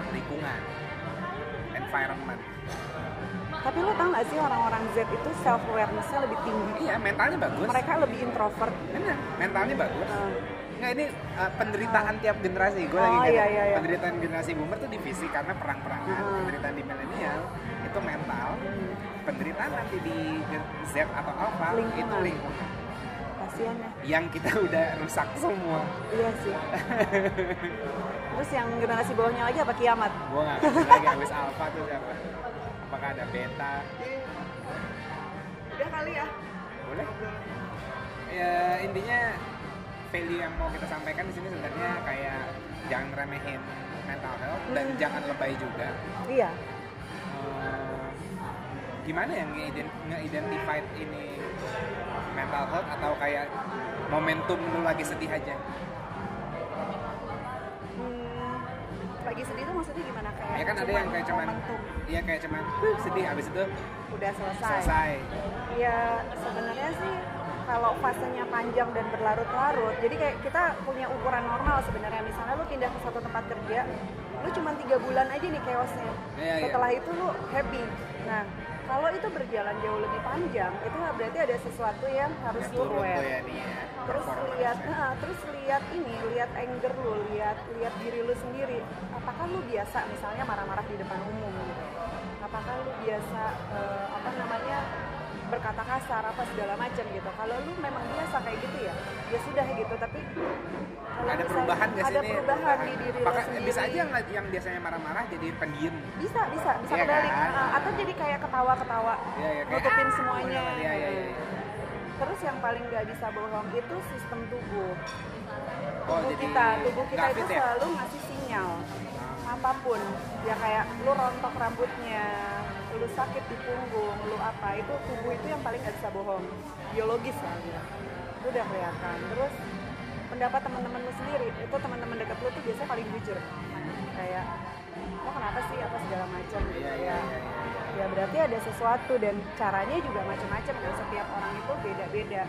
lingkungan environment Tapi lo tau gak sih orang-orang Z itu self awareness-nya lebih tinggi. iya mentalnya bagus Mereka lebih introvert. Bener, mentalnya bagus Eh, Nggak ini uh, penderitaan tiap generasi. Gue Oh, lagi iya, iya, iya. penderitaan generasi boomer tuh di fisik karena perang-perangan. Hmm. Penderitaan di milenial itu mental. hmm, Penderitaan nanti di Z atau Alpha Lingkungan. itu lingkungan. kasihan ya. Yang kita udah rusak semua. Iya sih. Terus yang generasi bawahnya lagi apa kiamat? Gue nggak lagi habis Alpha tuh siapa. Apakah ada beta? Udah kali ya. Boleh? Ya intinya value yang mau kita sampaikan di sini sebenarnya kayak jangan remehin mental health dan Hmm. jangan lebay juga. Iya. Eh, gimana yang nge-identify ini mental health atau kayak momentum lu lagi sedih aja maksudnya gimana kayak? ya kan ada yang kayak cuman iya kayak cuman "Huh, sedih abis itu udah selesai. selesai Ya sebenarnya sih kalau fasenya panjang dan berlarut-larut, jadi kayak kita punya ukuran normal sebenarnya. Misalnya lu pindah ke satu tempat kerja, lu cuma tiga bulan aja nih chaosnya. Iya, iya. Setelah itu lu happy. Nah kalau itu berjalan jauh lebih panjang, itu berarti ada sesuatu yang harus lu aware. ya ya Terus lihat, ya. nah, terus lihat ini, lihat anger lu, lihat lihat diri lu sendiri. Apakah lu biasa misalnya marah-marah di depan umum gitu? Apakah lu biasa eh, apa namanya berkata kasar apa segala macam gitu? Kalau lu memang biasa kayak gitu ya, ya sudah gitu. Tapi ada perubahan nggak sih Ada perubahan di diri lu sendiri. bisa aja yang, yang biasanya marah-marah jadi pendiam Bisa, bisa, bisa Iya kebalik. kan? Ah, atau jadi kayak ketawa-ketawa, Iya, iya, kayak, nutupin "Ah!" semuanya. Iya, iya, iya. Terus yang paling nggak bisa bohong itu sistem tubuh. oh tubuh jadi kita tubuh kita itu ya? selalu ngasih sinyal apa pun ya kayak lu rontok rambutnya lu sakit di punggung lu apa itu tubuh itu yang paling gak bisa bohong. Biologis soalnya itu udah kelihatan. Terus pendapat teman-teman lu sendiri itu teman-teman dekat lu tuh biasanya paling jujur. Kayak lo kenapa sih? Apa segala macam? Gitu Iya, ya iya. ya berarti ada sesuatu dan caranya juga macam-macam kan. Setiap orang itu beda-beda.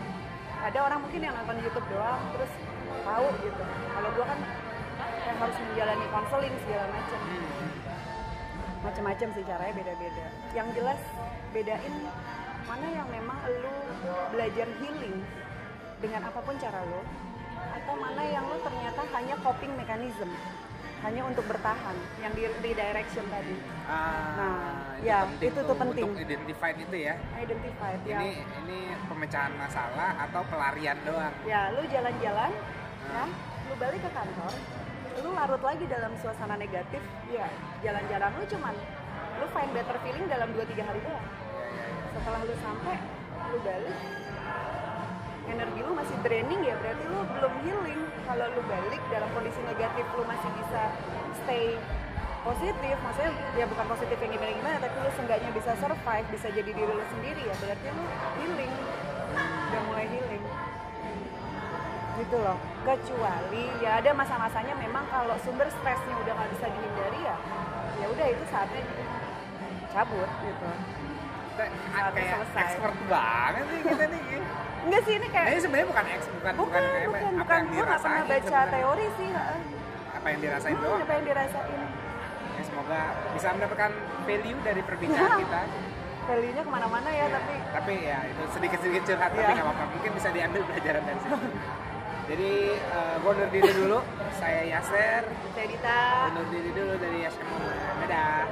Ada orang mungkin yang nonton YouTube doang terus tahu gitu. Kalau gua kan yang harus menjalani konseling segala macam. Hmm. Macam-macam sih caranya beda-beda. Yang jelas bedain mana yang memang lu belajar healing dengan apa pun cara lo atau mana yang lo ternyata hanya coping mechanism hanya untuk bertahan yang di redirection tadi. Ah, Nah, ya, penting itu tuh penting. untuk identify itu ya. Identify ya. Ini ini pemecahan masalah atau pelarian doang? Ya lu jalan-jalan ya lu balik ke kantor lu larut lagi dalam suasana negatif. Ya jalan-jalan lu cuman lu find better feeling dalam 2-3 hari doang. Setelah lu sampai lu balik energi lu masih draining ya berarti lu belum healing. Kalau lu balik dalam kondisi negatif lu masih bisa stay positif. Maksudnya ya bukan positif yang gimana gimana tapi lu seenggaknya bisa survive bisa jadi diri lu sendiri ya berarti lu healing. Udah mulai healing gitu loh. Kecuali ya ada masa-masanya memang kalau sumber stresnya udah nggak bisa dihindari ya ya udah itu saatnya cabut gitu. Saatnya kayak selesai. expert banget nih kita nih. Enggak sih ini Nah, kayak ini sebenarnya bukan eks bukan bukan, bukan kayak bukan apa bukan. Yang dirasain pernah baca sebenarnya. teori sih apa yang dirasain Hmm, doang. apa yang dirasain. Ya, semoga bisa mendapatkan value dari perbincangan kita. Value-nya ke mana-mana ya tapi tapi ya itu sedikit sedikit curhat tapi Iya. nggak apa-apa. Mungkin bisa diambil pelajaran dari situ Jadi eh, uh, gue undur diri dulu. Saya Yaser. Saya Dita. Undur diri dulu dari Yaser Dadah.